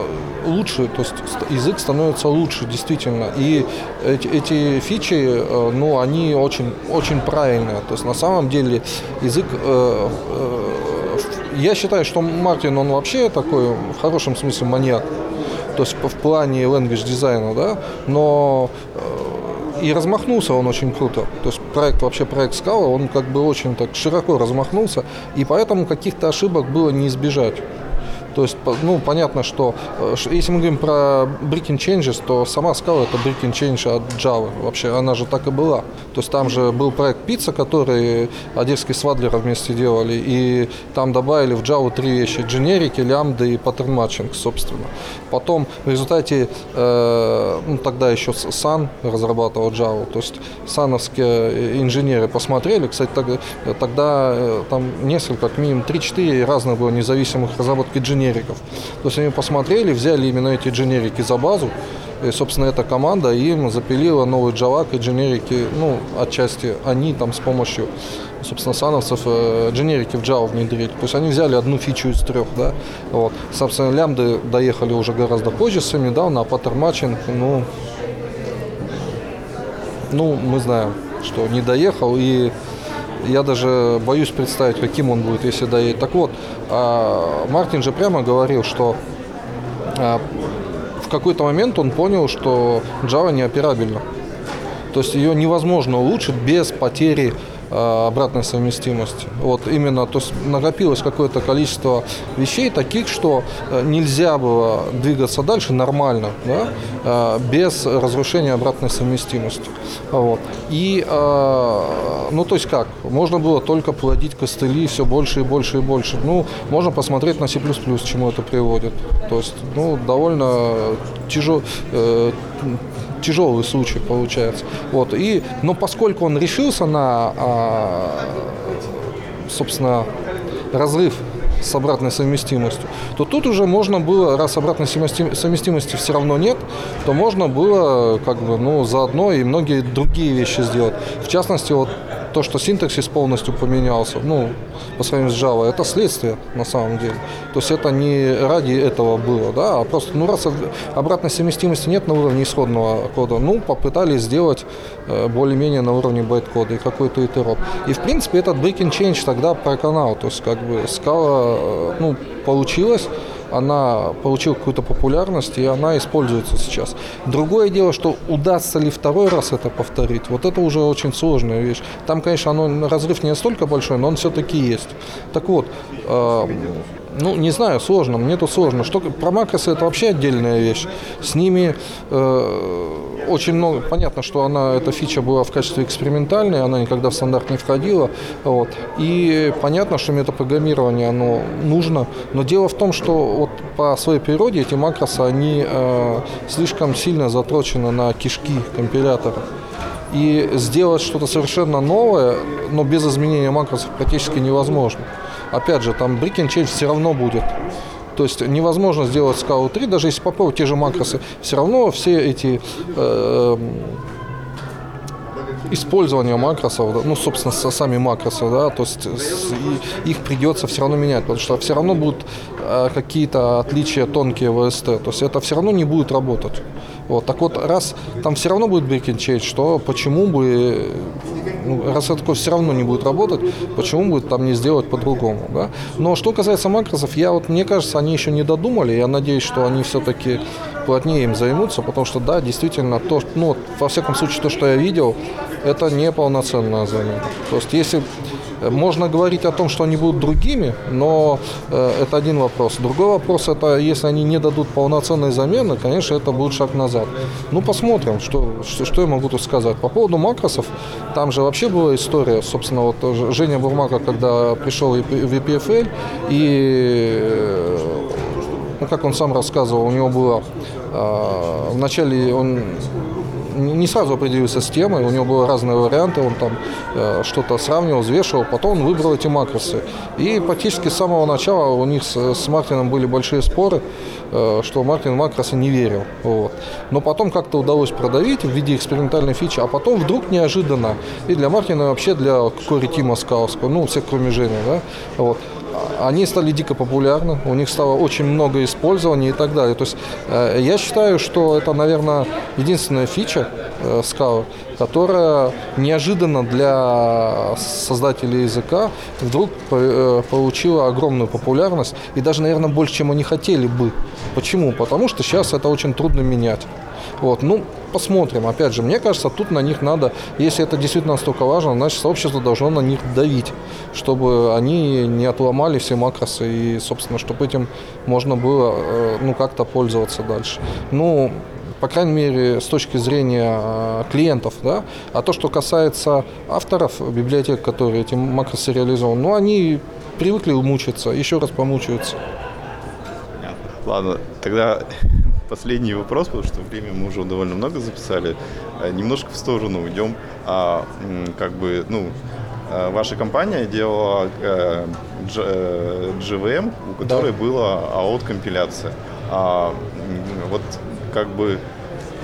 лучше, то есть ст- язык становится лучше, действительно. И эти, эти фичи, э, ну, они очень, очень правильные. То есть, на самом деле, язык э, я считаю, что Мартин, он вообще такой, в хорошем смысле, маньяк. То есть в плане language дизайна, да, но и размахнулся он очень круто. То есть проект, вообще проект Scala, он как бы очень так широко размахнулся, и поэтому каких-то ошибок было не избежать. То есть, ну, понятно, что э, если мы говорим про breaking changes, то сама Scala это breaking change от Java. Вообще, она же так и была. То есть там же был проект Pizza, который одесские свадлеры вместе делали, и там добавили в Java три вещи. Дженерики, лямбды и паттерн матчинг, собственно. Потом в результате, э, ну, тогда еще Sun разрабатывал Java, то есть сановские инженеры посмотрели, кстати, тогда, тогда э, там несколько, как минимум 3-4 разных было независимых разработки дженериков. То есть они посмотрели, взяли именно эти дженерики за базу, и, собственно, эта команда им запилила новый Java и дженерики, ну, отчасти они там с помощью, собственно, сановцев э, дженерики в Java внедрили. То есть они взяли одну фичу из трех, да. Вот. Собственно, лямбды доехали уже гораздо позже, совсем недавно, а паттерн матчинг, ну, ну, мы знаем, что не доехал, и я даже боюсь представить, каким он будет, если доедет. Так вот, а, Мартин же прямо говорил, что а, в какой-то момент он понял, что Java не операбельна. То есть ее невозможно улучшить без потери обратной совместимости. Вот именно, то есть накопилось какое-то количество вещей таких, что э, нельзя было двигаться дальше нормально, да, э, без разрушения обратной совместимости. Вот. И, э, ну то есть как, можно было только плодить костыли все больше и больше и больше. Ну, можно посмотреть на C++, чему это приводит. То есть, ну, довольно тяжело, тяжелый случай получается. Вот. И, но поскольку он решился на, а, собственно, разрыв с обратной совместимостью, то тут уже можно было, раз обратной совместим- совместимости все равно нет, то можно было как бы, ну, заодно и многие другие вещи сделать. В частности, вот то, что синтаксис полностью поменялся, ну, по сравнению с Java, это следствие на самом деле. То есть это не ради этого было, да, а просто, ну, раз обратной совместимости нет на уровне исходного кода, ну, попытались сделать э, более-менее на уровне байт-кода и какой-то итероп. И, в принципе, этот breaking change тогда проканал, то есть, как бы, скала, э, ну, получилась, она получила какую-то популярность, и она используется сейчас. Другое дело, что удастся ли второй раз это повторить, вот это уже очень сложная вещь. Там, конечно, оно, разрыв не настолько большой, но он все-таки есть. Так вот, э, Ну, не знаю, сложно. Мне тут сложно. Что про макросы это вообще отдельная вещь. С ними э, очень много. Понятно, что она эта фича была в качестве экспериментальной, она никогда в стандарт не входила. Вот. И понятно, что метапрограммирование оно нужно. Но дело в том, что вот по своей природе эти макросы они э, слишком сильно затрочены на кишки компилятора. И сделать что-то совершенно новое, но без изменения макросов практически невозможно. Опять же, там break and change все равно будет. То есть невозможно сделать скалу 3, даже если попробовать те же макросы, все равно все эти э, использование макросов, ну, собственно, сами макросы, да, то есть их придется все равно менять, потому что все равно будут э, какие-то отличия тонкие в СТ, то есть это все равно не будет работать. Вот, так вот, раз там все равно будет and change, что почему бы, ну, раз это все равно не будет работать, почему бы там не сделать по-другому, да? Но что касается макросов, я вот, мне кажется, они еще не додумали, я надеюсь, что они все-таки плотнее им займутся, потому что, да, действительно, то, ну, во всяком случае, то, что я видел, это не полноценная замена. То есть, если можно говорить о том, что они будут другими, но э, это один вопрос. Другой вопрос, это если они не дадут полноценной замены, конечно, это будет шаг назад. Ну, посмотрим, что, что, что я могу тут сказать. По поводу макросов, там же вообще была история, собственно, вот Женя Бурмака, когда пришел в EPFL, и э, ну, как он сам рассказывал, у него было э, вначале он не сразу определился с темой, у него были разные варианты, он там э, что-то сравнивал, взвешивал, потом он выбрал эти макросы. И практически с самого начала у них с, с Мартином были большие споры, э, что Мартин в макросы не верил. Вот. Но потом как-то удалось продавить в виде экспериментальной фичи, а потом вдруг неожиданно, и для Мартина, и вообще для Кори Тима Скалского, ну, всех кроме Жени, да, вот, они стали дико популярны, у них стало очень много использования и так далее. То есть э, я считаю, что это, наверное, единственная фича Scala, которая неожиданно для создателей языка вдруг э, получила огромную популярность и даже, наверное, больше, чем они хотели бы. Почему? Потому что сейчас это очень трудно менять. Вот, ну, посмотрим. Опять же, мне кажется, тут на них надо, если это действительно настолько важно, значит, сообщество должно на них давить, чтобы они не отломали все макросы и, собственно, чтобы этим можно было, э, ну, как-то пользоваться дальше. Ну, по крайней мере, с точки зрения э, клиентов, да, а то, что касается авторов библиотек, которые эти макросы реализованы, ну, они привыкли мучиться, еще раз помучаются. Ладно, тогда последний вопрос, потому что время мы уже довольно много записали. Э, немножко в сторону уйдем. А, как бы, ну, э, ваша компания делала GVM, у которой да. была AOT-компиляция. А, вот как бы,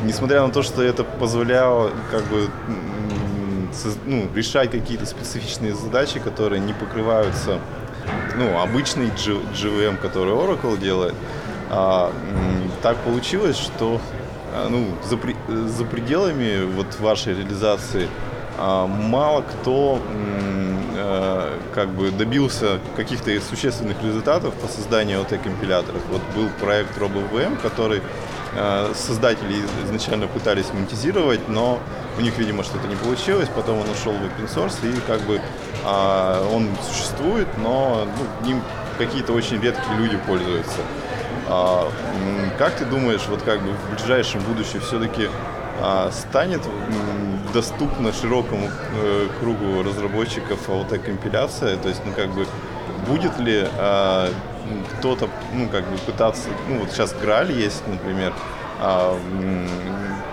несмотря на то, что это позволяло как бы ну, решать какие-то специфичные задачи, которые не покрываются ну, обычный GVM, который Oracle делает, а, так получилось, что а, ну, за, за пределами вот вашей реализации а, мало кто а, как бы добился каких-то существенных результатов по созданию OT-компиляторов. Вот был проект RoboVM, который создатели изначально пытались монетизировать, но у них, видимо, что-то не получилось, потом он ушел в open source, и как бы а, он существует, но ну, ним какие-то очень редкие люди пользуются. А, как ты думаешь, вот как бы в ближайшем будущем все-таки а, станет доступна широкому э, кругу разработчиков АОТ-компиляция? То есть, ну как бы будет ли а, кто-то, ну как бы пытаться, ну вот сейчас Граль есть, например,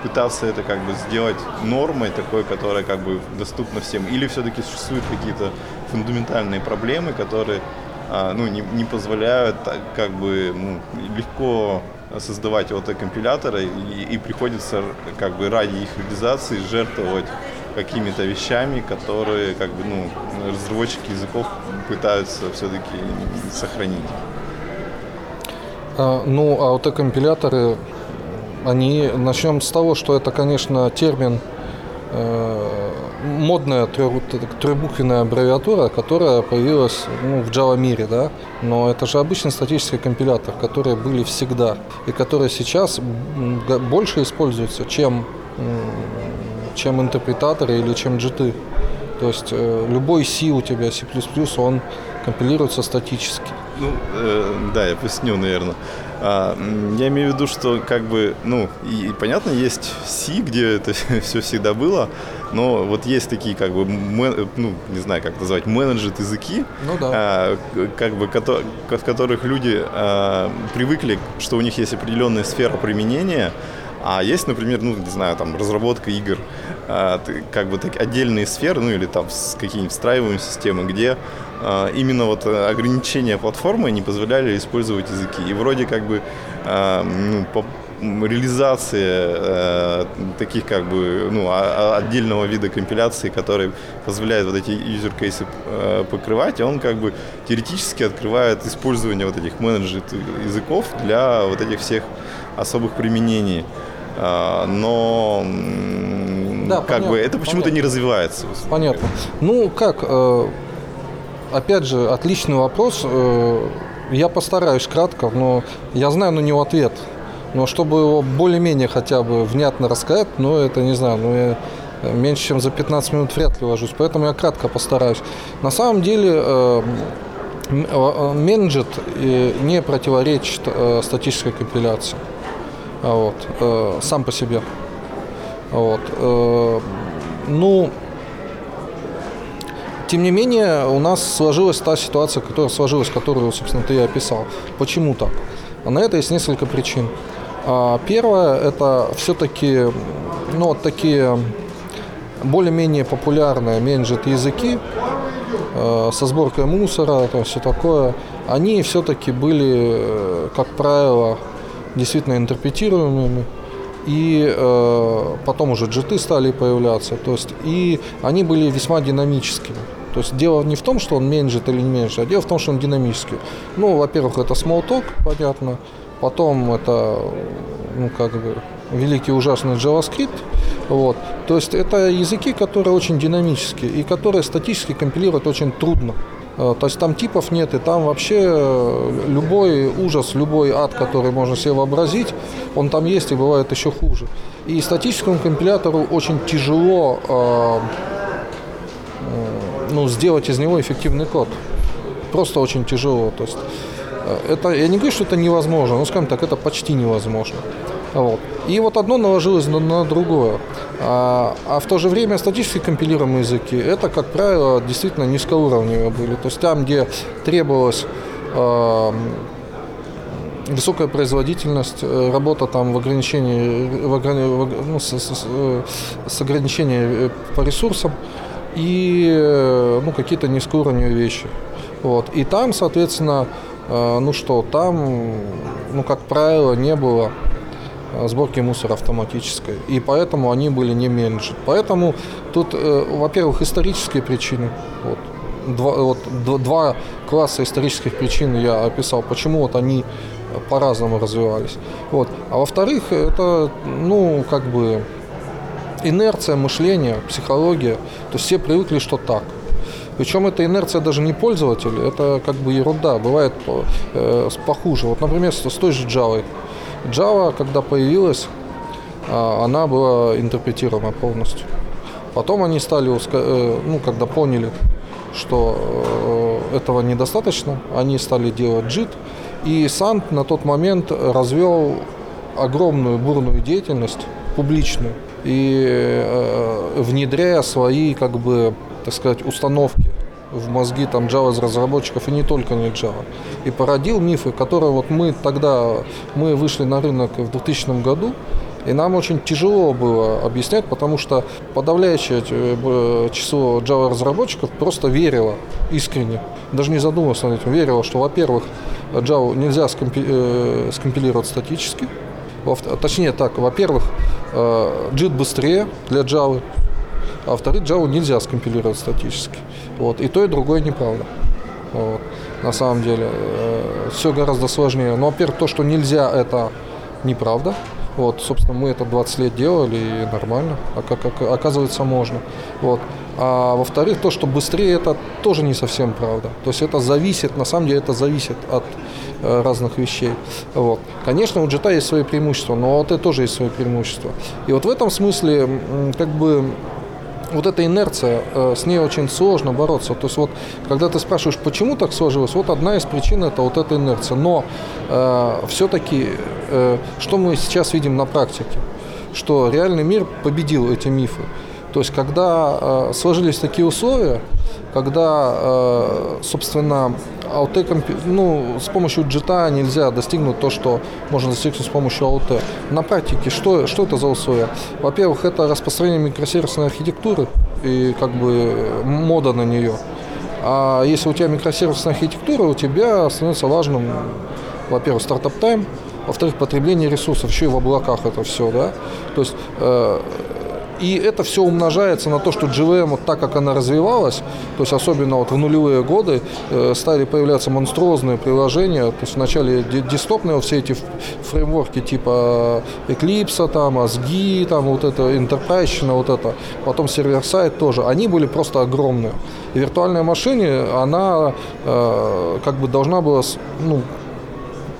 пытаться это как бы сделать нормой такой, которая как бы доступна всем, или все-таки существуют какие-то фундаментальные проблемы, которые а, ну, не, не позволяют как бы ну, легко создавать ОТ-компиляторы и, и приходится как бы ради их реализации жертвовать какими-то вещами, которые как бы, ну, разработчики языков пытаются все-таки сохранить. А, ну, а ОТ-компиляторы, они, начнем с того, что это, конечно, термин э, модная трехбуквенная аббревиатура, которая появилась ну, в Java мире, да, но это же обычный статический компилятор, которые были всегда и которые сейчас больше используются, чем, чем интерпретаторы или чем JT. То есть э, любой C у тебя, C++, он компилируется статически. Ну, э, да, я поясню, наверное. А, я имею в виду, что как бы, ну, и, и понятно, есть C, где это все всегда было, но вот есть такие, как бы, мен, ну, не знаю, как назвать, менеджеры языки, ну, да. а, как бы, в которых люди а, привыкли, что у них есть определенная сфера применения, а есть, например, ну, не знаю, там, разработка игр, а, как бы так, отдельные сферы, ну, или там какие-нибудь встраиваемые системы, где а, именно вот ограничения платформы не позволяли использовать языки. И вроде как бы а, ну, по, реализация э, таких как бы ну, отдельного вида компиляции, который позволяет вот эти user кейсы э, покрывать, он как бы теоретически открывает использование вот этих менеджер языков для вот этих всех особых применений. А, но да, как понятно, бы это почему-то не развивается. Понятно. Ну как, э, опять же, отличный вопрос. Э, я постараюсь кратко, но я знаю на него ответ. Но чтобы его более-менее хотя бы внятно рассказать, ну это не знаю, ну я меньше чем за 15 минут вряд ли ложусь, поэтому я кратко постараюсь. На самом деле э, менеджет не противоречит статической компиляции. А вот, э, сам по себе. Вот, э, ну, тем не менее, у нас сложилась та ситуация, которая сложилась, которую, собственно, ты и описал. Почему так? А на это есть несколько причин. А, первое, это все-таки, ну, вот такие более-менее популярные менеджер языки э, со сборкой мусора, там все такое, они все-таки были, э, как правило, действительно интерпретируемыми. И э, потом уже джиты стали появляться. То есть, и они были весьма динамическими. То есть дело не в том, что он менеджер или не менеджер, а дело в том, что он динамический. Ну, во-первых, это small talk, понятно. Потом это, ну, как бы, великий ужасный JavaScript. Вот. То есть это языки, которые очень динамические и которые статически компилировать очень трудно. Э, то есть там типов нет, и там вообще э, любой ужас, любой ад, который можно себе вообразить, он там есть и бывает еще хуже. И статическому компилятору очень тяжело э, ну, сделать из него эффективный код. Просто очень тяжело. То есть это, я не говорю, что это невозможно, но, скажем так, это почти невозможно. Вот. И вот одно наложилось на, на другое. А, а в то же время статически компилируемые языки, это, как правило, действительно низкоуровневые были. То есть там, где требовалась э, высокая производительность, э, работа там в ограничении, в в, ну, с, с, с ограничением э, по ресурсам и э, ну, какие-то низкоуровневые вещи. Вот. И там, соответственно, ну что, там, ну, как правило, не было Э, сборки мусора автоматической. И поэтому они были не менеджер. Поэтому тут, э, во-первых, исторические причины. Вот. Два, вот, два класса исторических причин я описал, почему вот они по-разному развивались. Вот. А во-вторых, это, ну, как бы инерция мышления, психология. То есть все привыкли, что так. Причем эта инерция даже не пользователя, это как бы ерунда, бывает э, похуже. Вот, например, с той же Java. Java, когда появилась, а, она была интерпретируема полностью. Потом они стали, э, ну, когда поняли, что э, этого недостаточно, они стали делать JIT. И Сант на тот момент развел огромную бурную деятельность, публичную, и э, внедряя свои, как бы, так сказать, установки в мозги там Java разработчиков и не только не Java. И породил мифы, которые вот мы тогда, мы вышли на рынок в 2000 году, и нам очень тяжело было объяснять, потому что подавляющее э, число Java разработчиков просто верило искренне, даже не задумывалось над этим, верило, что, во-первых, Java нельзя скомпи э, скомпилировать статически, точнее так, во-первых, э, JIT быстрее для Java, а во-вторых, Java нельзя скомпилировать статически. Вот. И то, и другое неправда. Вот. На самом деле э, все гораздо сложнее. Но, во-первых, то, что нельзя, это неправда. Вот, собственно, мы это 20 лет делали и нормально, а как, как оказывается можно. Вот. А во-вторых, то, что быстрее, это тоже не совсем правда. То есть это зависит, на самом деле это зависит от э, разных вещей. Вот. Конечно, у джита есть свои преимущества, но у АТ тоже есть свои преимущества. И вот в этом смысле, как бы вот эта инерция, э, с ней очень сложно бороться. То есть вот, когда ты спрашиваешь, почему так сложилось, вот одна из причин это вот эта инерция. Но э, все-таки, э, что мы сейчас видим на практике? Что реальный мир победил эти мифы. То есть, когда э, сложились такие условия, когда, э, собственно, AUT, ну, с помощью JIT нельзя достигнуть то, что можно достигнуть с помощью AUT. На практике что, что это за условия? Во-первых, это распространение микросервисной архитектуры и как бы мода на нее. А если у тебя микросервисная архитектура, у тебя становится важным, во-первых, стартап-тайм, во-вторых, потребление ресурсов, еще и в облаках это все, да. То есть э, и это все умножается на то, что JVM, вот так как она развивалась, то есть особенно вот в нулевые годы э, стали появляться монструозные приложения, то есть вначале десктопные все эти фреймворки типа Eclipse, там, ASGI, там вот это, Enterprise, вот это, потом сервер-сайт тоже, они были просто огромные. И виртуальная машина, она э, как бы должна была ну,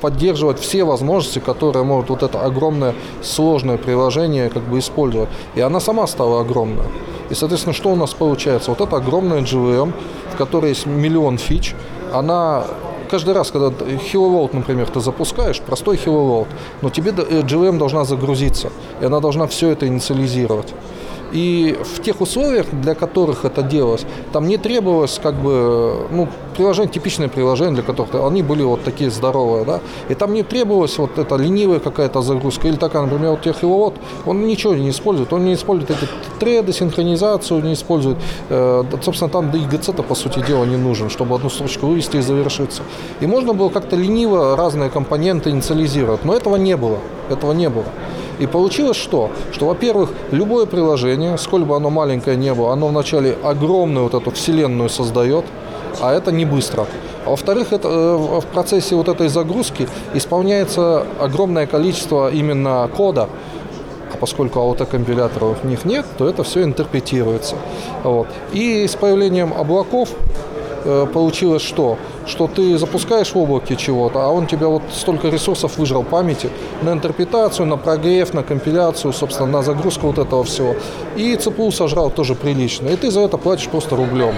поддерживать все возможности, которые может вот это огромное сложное приложение как бы использовать. И она сама стала огромная. И, соответственно, что у нас получается? Вот это огромная GVM, в которой есть миллион фич, она каждый раз, когда Hello например, ты запускаешь, простой Hello но тебе GVM должна загрузиться, и она должна все это инициализировать. И в тех условиях, для которых это делалось, там не требовалось как бы, ну, приложение, типичное приложение, для которых они были вот такие здоровые, да, и там не требовалась вот эта ленивая какая-то загрузка, или такая, например, вот техиловод, он ничего не использует, он не использует эти треды, синхронизацию не использует, э, собственно, там до ИГЦ-то, по сути дела, не нужен, чтобы одну строчку вывести и завершиться. И можно было как-то лениво разные компоненты инициализировать, но этого не было, этого не было. И получилось что? Что, во-первых, любое приложение, сколь бы оно маленькое не было, оно вначале огромную вот эту вселенную создает, а это не быстро. А во-вторых, это, э, в процессе вот этой загрузки исполняется огромное количество именно кода, а поскольку аутокомпиляторов у них нет, то это все интерпретируется. Вот. И с появлением облаков получилось что? Что ты запускаешь в облаке чего-то, а он тебя вот столько ресурсов выжрал памяти на интерпретацию, на прогрев, на компиляцию, собственно, на загрузку вот этого всего. И ЦПУ сожрал тоже прилично. И ты за это платишь просто рублем.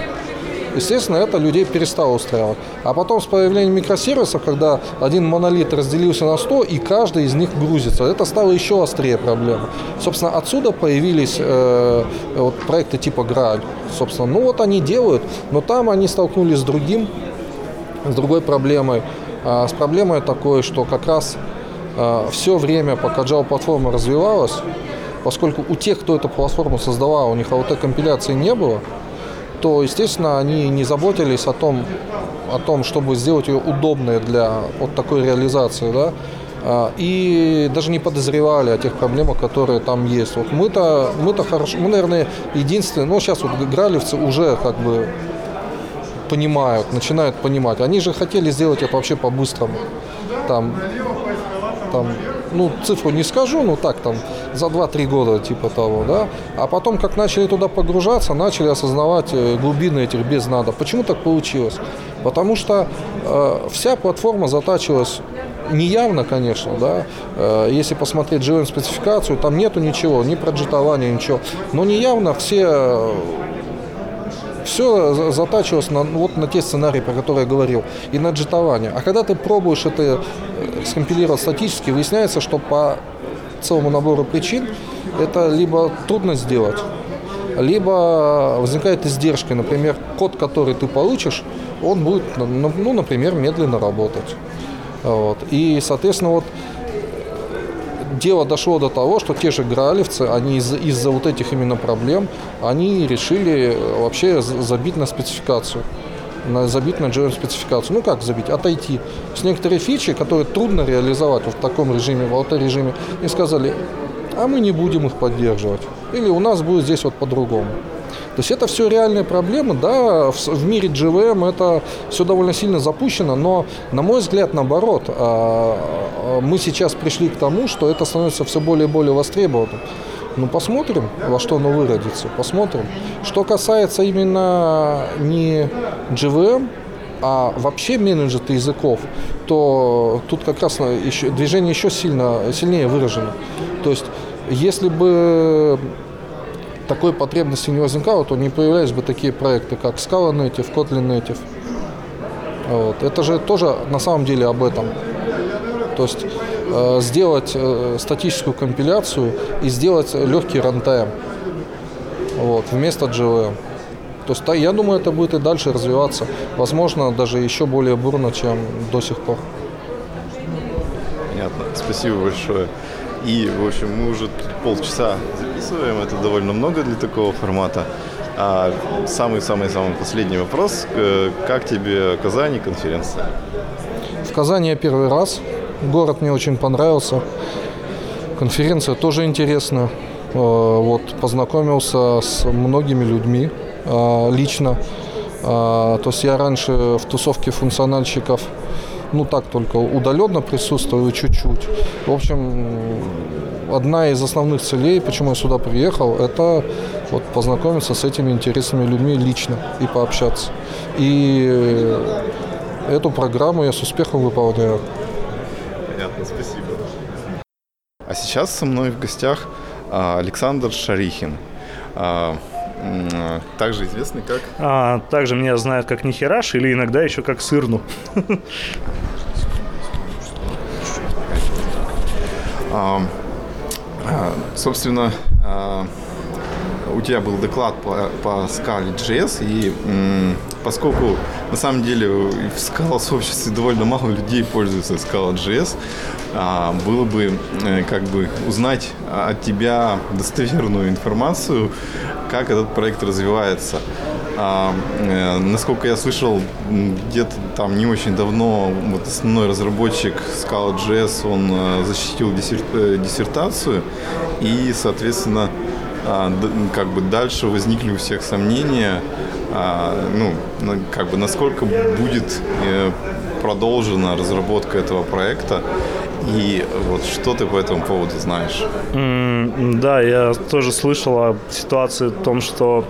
Естественно, это людей перестало устраивать. А потом с появлением микросервисов, когда один монолит разделился на 100, и каждый из них грузится, это стало еще острее проблема. Собственно, отсюда появились э, вот, проекты типа Грааль. Собственно, ну вот они делают, но там они столкнулись с другим, с другой проблемой. А, с проблемой такой, что как раз а, все время, пока Java-платформа развивалась, поскольку у тех, кто эту платформу создавал, у них AUT-компиляции не было, то, естественно, они не заботились о том, о том, чтобы сделать ее удобной для вот такой реализации, да, а, и даже не подозревали о тех проблемах, которые там есть. Вот мы-то, мы-то хорошо, мы, наверное, единственные, ну, сейчас вот гралевцы уже как бы понимают, начинают понимать. Они же хотели сделать это вообще по-быстрому. Там, там ну, цифру не скажу, но так там за 2-3 года типа того, да. А потом, как начали туда погружаться, начали осознавать э, глубины этих без надо. Почему так получилось? Потому что э, вся платформа затачивалась неявно, конечно, да, э, если посмотреть JVM спецификацию, там нету ничего, ни про джетование, ничего, но неявно все все затачивалось на, вот на те сценарии, про которые я говорил, и на джетование. А когда ты пробуешь это э, скомпилировать статически, выясняется, что по целому набору причин это либо трудно сделать, либо возникает издержка. Например, код, который ты получишь, он будет, ну, например, медленно работать. Вот. И, соответственно, вот дело дошло до того, что те же гралевцы, они из- из-за вот этих именно проблем, они решили вообще забить на спецификацию на, забить на JVM спецификацию. Ну как забить? Отойти. С некоторые фичи, которые трудно реализовать в таком режиме, в ауто-режиме, и сказали, а мы не будем их поддерживать. Или у нас будет здесь вот по-другому. То есть это все реальные проблемы, да, в, в мире GVM это все довольно сильно запущено, но, на мой взгляд, наоборот, а, а, мы сейчас пришли к тому, что это становится все более и более востребованным. Ну, посмотрим, во что оно выродится, посмотрим. Что касается именно не GVM, а вообще менеджеры языков, то тут как раз еще, движение еще сильно, сильнее выражено. То есть, если бы такой потребности не возникало, то не появлялись бы такие проекты, как Scala Native, Kotlin Native. Вот. Это же тоже на самом деле об этом. То есть э, сделать э, статическую компиляцию и сделать легкий рантайм вот, вместо JVM. То есть я думаю, это будет и дальше развиваться. Возможно, даже еще более бурно, чем до сих пор. Понятно. Спасибо большое. И, в общем, мы уже полчаса записываем. Это довольно много для такого формата. А самый-самый-самый последний вопрос. Как тебе Казани конференция? В Казани я первый раз. Город мне очень понравился. Конференция тоже интересная. Э, Вот, познакомился с многими людьми э, лично. Э, То есть я раньше в тусовке функциональщиков, ну так только удаленно присутствую чуть-чуть. В общем, одна из основных целей, почему я сюда приехал, это вот познакомиться с этими интересными людьми лично и пообщаться. И эту программу я с успехом выполняю. Понятно, спасибо. А сейчас со мной в гостях а, Александр Шарихин. А, Также известный как А, также меня знают как Нихераш или иногда еще как Сырну. А, а, Собственно, а, у тебя был доклад по, по Scala.js, и поскольку на самом деле в Scala сообществе довольно мало людей пользуются Scala.js, а, было бы э, как бы узнать от тебя достоверную информацию, как этот проект развивается. А, э, насколько я слышал, где-то там не очень давно вот основной разработчик Scala.js, он э, защитил диссер- э, диссертацию, и, соответственно, д- как бы дальше возникли у всех сомнения, ну, на- как бы насколько будет э, продолжена разработка этого проекта, и вот что ты по этому поводу знаешь? М, Да, я тоже слышал о ситуации о том, что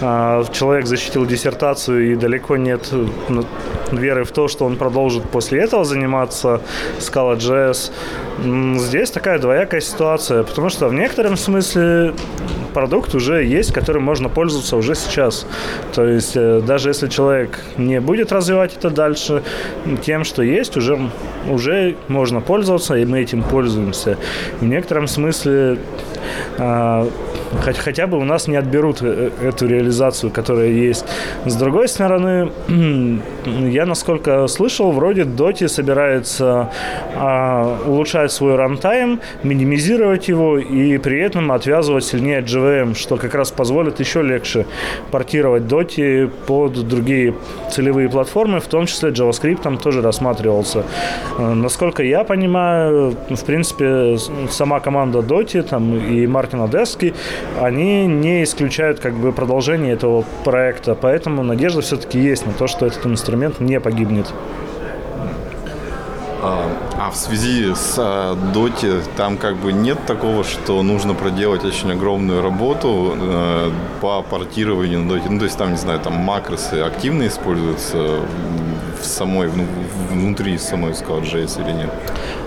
а, человек защитил диссертацию и далеко нет ну, веры в то, что он продолжит после этого заниматься Scala.js. Здесь такая двоякая ситуация, потому что в некотором смысле продукт уже есть, которым можно пользоваться уже сейчас. То есть э, даже если человек не будет развивать это дальше, тем, что есть, уже, уже можно пользоваться, и мы этим пользуемся. В некотором смысле а, хоть, хотя бы у нас не отберут э, эту реализацию, которая есть. С другой стороны, я, насколько слышал, вроде Доти собирается а, улучшать свой рантайм, минимизировать его и при этом отвязывать сильнее от JVM, что как раз позволит еще легче портировать Доти под другие целевые платформы, в том числе JavaScript там тоже рассматривался. Э, Насколько я понимаю, в принципе, сама команда Доти там, и Мартин Одесский, они не исключают как бы продолжение этого проекта, поэтому надежда все-таки есть на то, что этот инструмент не погибнет. А, а в связи с а, Доти там как бы нет такого, что нужно проделать очень огромную работу э, по портированию на Доте. Ну, то есть там, не знаю, там макросы активно используются в самой, вну- внутри самой Scala.js или нет?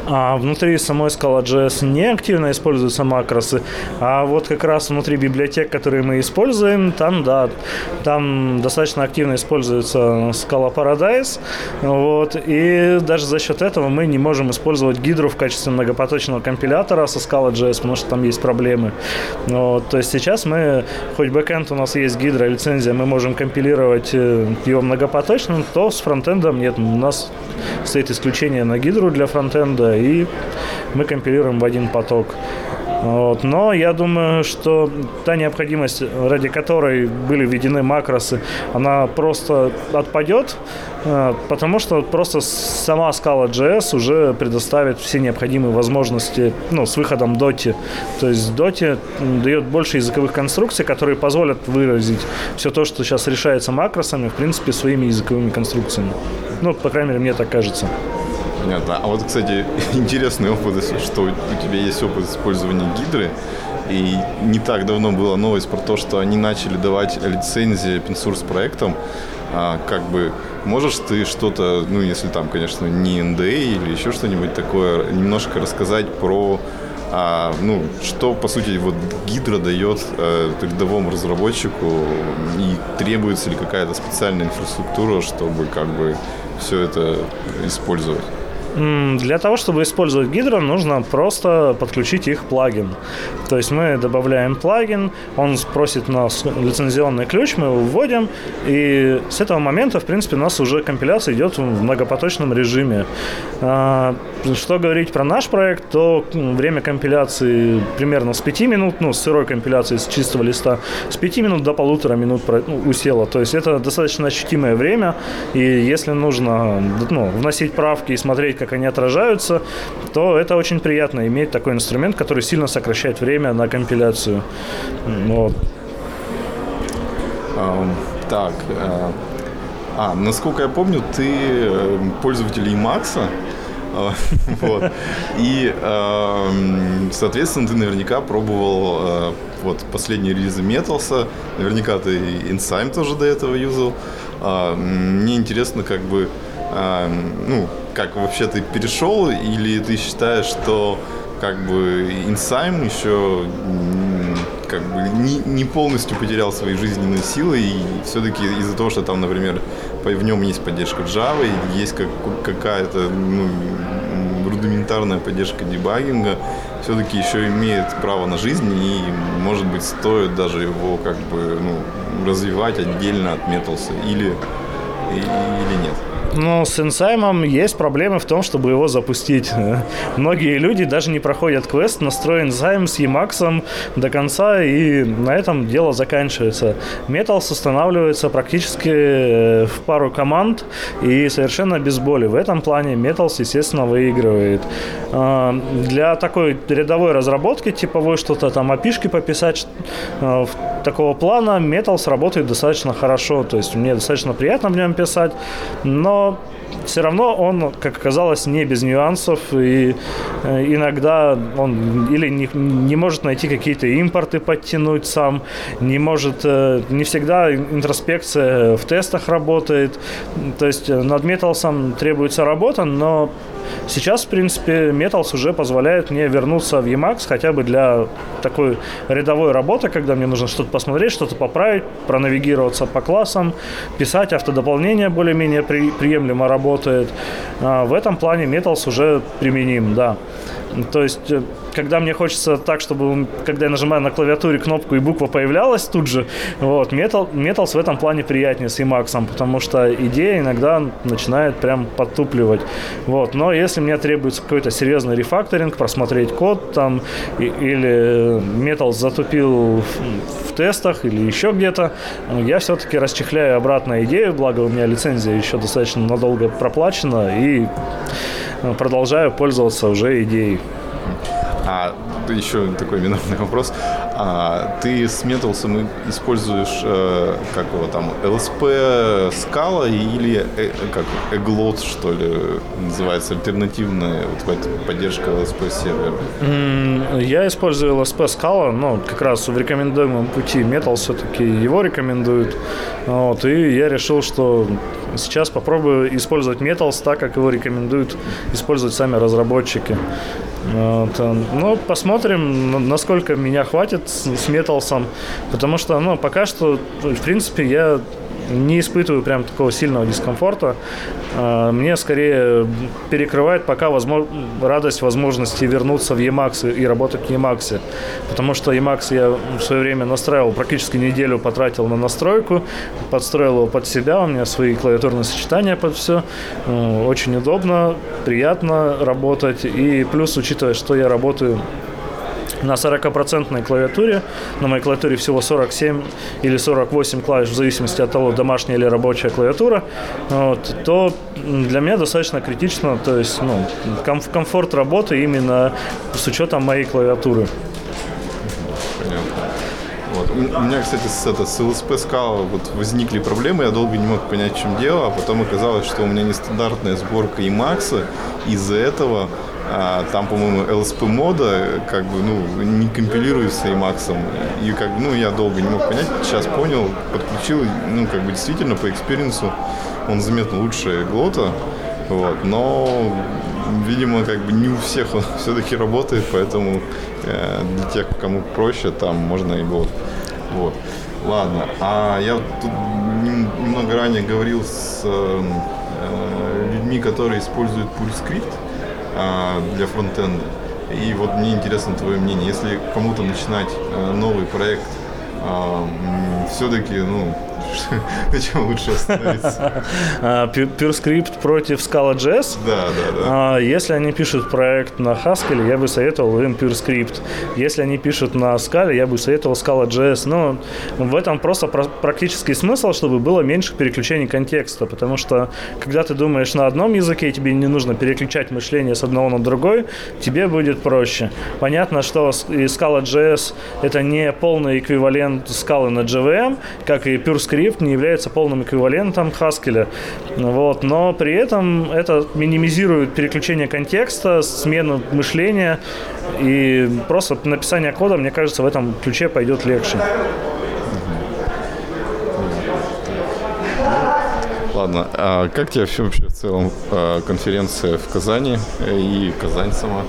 А внутри самой Scala.js не активно используются макросы, а вот как раз внутри библиотек, которые мы используем, там, да, там достаточно активно используется Scala Paradise, вот, и даже за счет этого мы не можем использовать гидру в качестве многопоточного компилятора со Scala.js, потому что там есть проблемы. Вот, то есть сейчас мы, хоть бэкэнд у нас есть гидра, лицензия, мы можем компилировать э, его многопоточным, то с фронтендом нет, у нас стоит исключение на гидру для фронтенда, и мы компилируем в один поток. Вот. Но я думаю, что та необходимость, ради которой были введены макросы, она просто отпадет, э, потому что просто сама Scala.js уже предоставит все необходимые возможности ну, с выходом Doti. То есть Doti дает больше языковых конструкций, которые позволят выразить все то, что сейчас решается макросами, в принципе, своими языковыми конструкциями. Ну, по крайней мере, мне так кажется. Понятно. А вот, кстати, интересный опыт, что у тебя есть опыт использования гидры. И не так давно была новость про то, что они начали давать лицензии open source проектам. А, как бы можешь ты что-то, ну, если там, конечно, не NDA или еще что-нибудь такое, немножко рассказать про А, ну, что, по сути, вот Гидро дает э, рядовому разработчику и требуется ли какая-то специальная инфраструктура, чтобы как бы все это использовать? Для того, чтобы использовать Гидро, нужно просто подключить их плагин. То есть мы добавляем плагин, он спросит нас лицензионный ключ, мы его вводим, и с этого момента, в принципе, у нас уже компиляция идет в многопоточном режиме. А, что говорить про наш проект, то время компиляции примерно с 5 минут, ну, с сырой компиляции, с чистого листа, с 5 минут до полутора минут ну, усело. То есть это достаточно ощутимое время, и если нужно ну, вносить правки и смотреть, как они отражаются, то это очень приятно иметь такой инструмент, который сильно сокращает время на компиляцию. Вот. Um, так, uh, а, насколько я помню, ты э, пользователь Emacs, вот. И, соответственно, ты наверняка пробовал э, вот последние релизы Металса. Наверняка ты Insign тоже до этого юзал. А, мне интересно, как бы, ну, как вообще ты перешел, или ты считаешь, что как бы Инсайм еще как бы не, не полностью потерял свои жизненные силы, и все-таки из-за того, что там, например, в нем есть поддержка Java, есть как, какая-то ну, рудиментарная поддержка дебагинга, все-таки еще имеет право на жизнь, и, может быть, стоит даже его как бы ну, развивать отдельно от Металса, или, или нет. Но с инсаймом есть проблемы в том, чтобы его запустить. Многие люди даже не проходят квест, настроен инсайм с Emacs до конца, и на этом дело заканчивается. Metals устанавливается практически э, в пару команд и совершенно без боли. В этом плане Metals, естественно, выигрывает. А, для такой рядовой разработки, типовой что-то там опишки пописать, э, такого плана Metals работает достаточно хорошо. То есть мне достаточно приятно в нем писать, но все равно он, как оказалось, не без нюансов, и э, иногда он или не, не может найти какие-то импорты подтянуть сам, не может, э, не всегда интроспекция в тестах работает, то есть э, над Металсом требуется работа, но Сейчас, в принципе, Metals уже позволяет мне вернуться в Emacs хотя бы для такой рядовой работы, когда мне нужно что-то посмотреть, что-то поправить, пронавигироваться по классам, писать автодополнение более-менее при, приемлемо работает. А в этом плане Metals уже применим, да. То есть, э, когда мне хочется так, чтобы, когда я нажимаю на клавиатуре кнопку и буква появлялась тут же, вот, Metal, Metals в этом плане приятнее с Emacs, потому что идея иногда начинает прям подтупливать. Вот. Но если мне требуется какой-то серьезный рефакторинг, просмотреть код там, и, или Metals затупил в, в тестах или еще где-то, я все-таки расчехляю обратно идею, благо у меня лицензия еще достаточно надолго проплачена, и продолжаю пользоваться уже идеей. А еще такой минорный вопрос. А, ты с Металсом используешь, э, как его там, LSP скала или э, как Eglot, что ли, называется, альтернативная вот, поддержка LSP сервера? Я использую LSP скала, но как раз в рекомендуемом пути Metal все-таки его рекомендуют. Вот, и я решил, что сейчас попробую использовать Metals так, как его рекомендуют использовать сами разработчики. Вот. Э, ну, посмотрим, насколько меня хватит с, с Металсом, потому что, ну, пока что, в принципе, я не испытываю прям такого сильного дискомфорта. А, мне скорее перекрывает пока возможно, радость возможности вернуться в Emacs и работать в Emacs. Потому что Emacs я в свое время настраивал, практически неделю потратил на настройку, подстроил его под себя, у меня свои клавиатурные сочетания под все. Э, очень удобно, приятно работать. И плюс, учитывая, что я работаю на 40% клавиатуре, на моей клавиатуре всего 47 или 48 клавиш, в зависимости от того, домашняя или рабочая клавиатура, вот, то для меня достаточно критично, то есть ну, ком- комфорт работы именно с учетом моей клавиатуры. Вот. У меня, кстати, с, это, с LSP Scala вот возникли проблемы, я долго не мог понять, в чем дело, а потом оказалось, что у меня нестандартная сборка Emacs, из-за этого а, там, по-моему, LSP мода как бы, ну, не компилируется Emacs. И как ну, я долго не мог понять, сейчас понял, подключил, ну, как бы действительно по experience у он заметно лучше глота, вот, но видимо, как бы не у всех он все-таки работает, поэтому э, для тех, кому проще, там можно и вот. Вот. Ладно, а я тут немного ранее говорил с э, людьми, которые используют э, для фронтенда. И вот мне интересно твое мнение. Если кому-то начинать э, новый проект, э, все-таки, ну, на чем лучше остановиться? PureScript против Scala.js? Да, да, да. А, если они пишут проект на Haskell, я бы советовал им PureScript. Если они пишут на Scala, я бы советовал Scala.js. Но в этом просто практический смысл, чтобы было меньше переключений контекста. Потому что, когда ты думаешь на одном языке, тебе не нужно переключать мышление с одного на другой, тебе будет проще. Понятно, что Scala.js это не полный эквивалент Scala на JVM, как и PureScript Swift не является полным эквивалентом Haskell. Вот, но при этом это минимизирует переключение контекста, смену мышления, и просто написание кода, мне кажется, в этом ключе пойдет легче. Ладно, а как тебе вообще в целом а, конференция в Казани и Казань сама?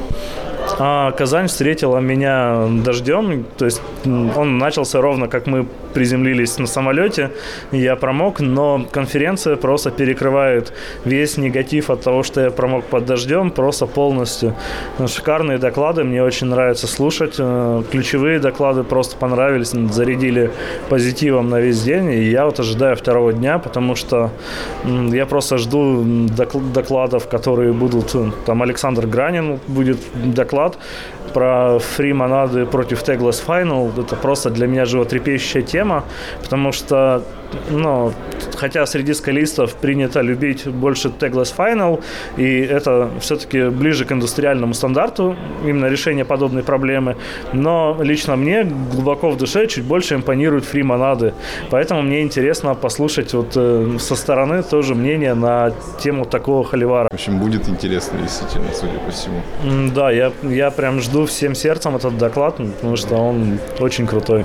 А Казань встретила меня дождем, то есть он начался ровно как мы приземлились на самолете, я промок, но конференция просто перекрывает весь негатив от того, что я промок под дождем, просто полностью. Шикарные доклады, мне очень нравится слушать. Э, ключевые доклады просто понравились, зарядили позитивом на весь день, и я вот ожидаю второго дня, потому что я просто жду докладов, которые будут, там Александр Гранин будет доклад про фри монады против Tagless Final. Это просто для меня животрепещущая тема, потому что ну, хотя среди скалистов принято любить больше Tagless Final, и это все-таки ближе к индустриальному стандарту, именно решение подобной проблемы, но лично мне глубоко в душе чуть больше импонируют фри монады, поэтому мне интересно послушать вот э, со стороны тоже мнение на тему такого холивара. В общем, будет интересно, действительно, судя по всему. Да, я, я прям жду всем сердцем этот доклад, потому что он очень крутой.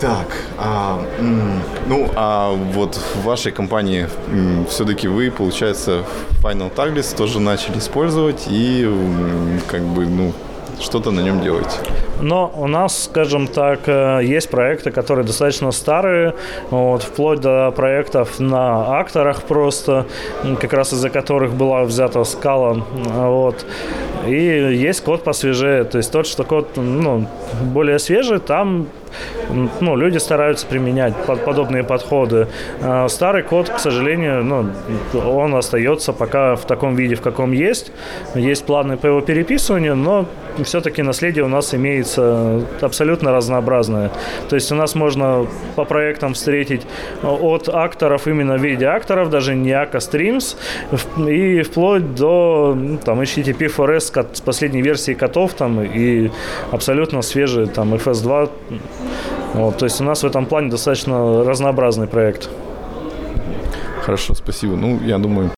Так, а, ну, а вот в вашей компании все-таки вы, получается, Final Taglist тоже начали использовать и как бы, ну, что-то на нем делаете. Но у нас, скажем так, э, есть проекты, которые достаточно старые, вот, вплоть до проектов на акторах просто, как раз из-за которых была взята скала. Вот. И есть код посвежее, то есть тот, что код ну, более свежий, там ну, люди стараются применять под, подобные подходы. А старый код, к сожалению, ну, он остается пока в таком виде, в каком есть. Есть планы по его переписыванию, но все-таки наследие у нас имеется абсолютно разнообразное. То есть у нас можно по проектам встретить от акторов именно в виде акторов, даже не ака стримс, и вплоть до ну, там, HTTP4S с последней версии котов там, и абсолютно свежие там FS2 вот, то есть у нас в этом плане достаточно разнообразный проект. Хорошо, спасибо. Ну, я думаю,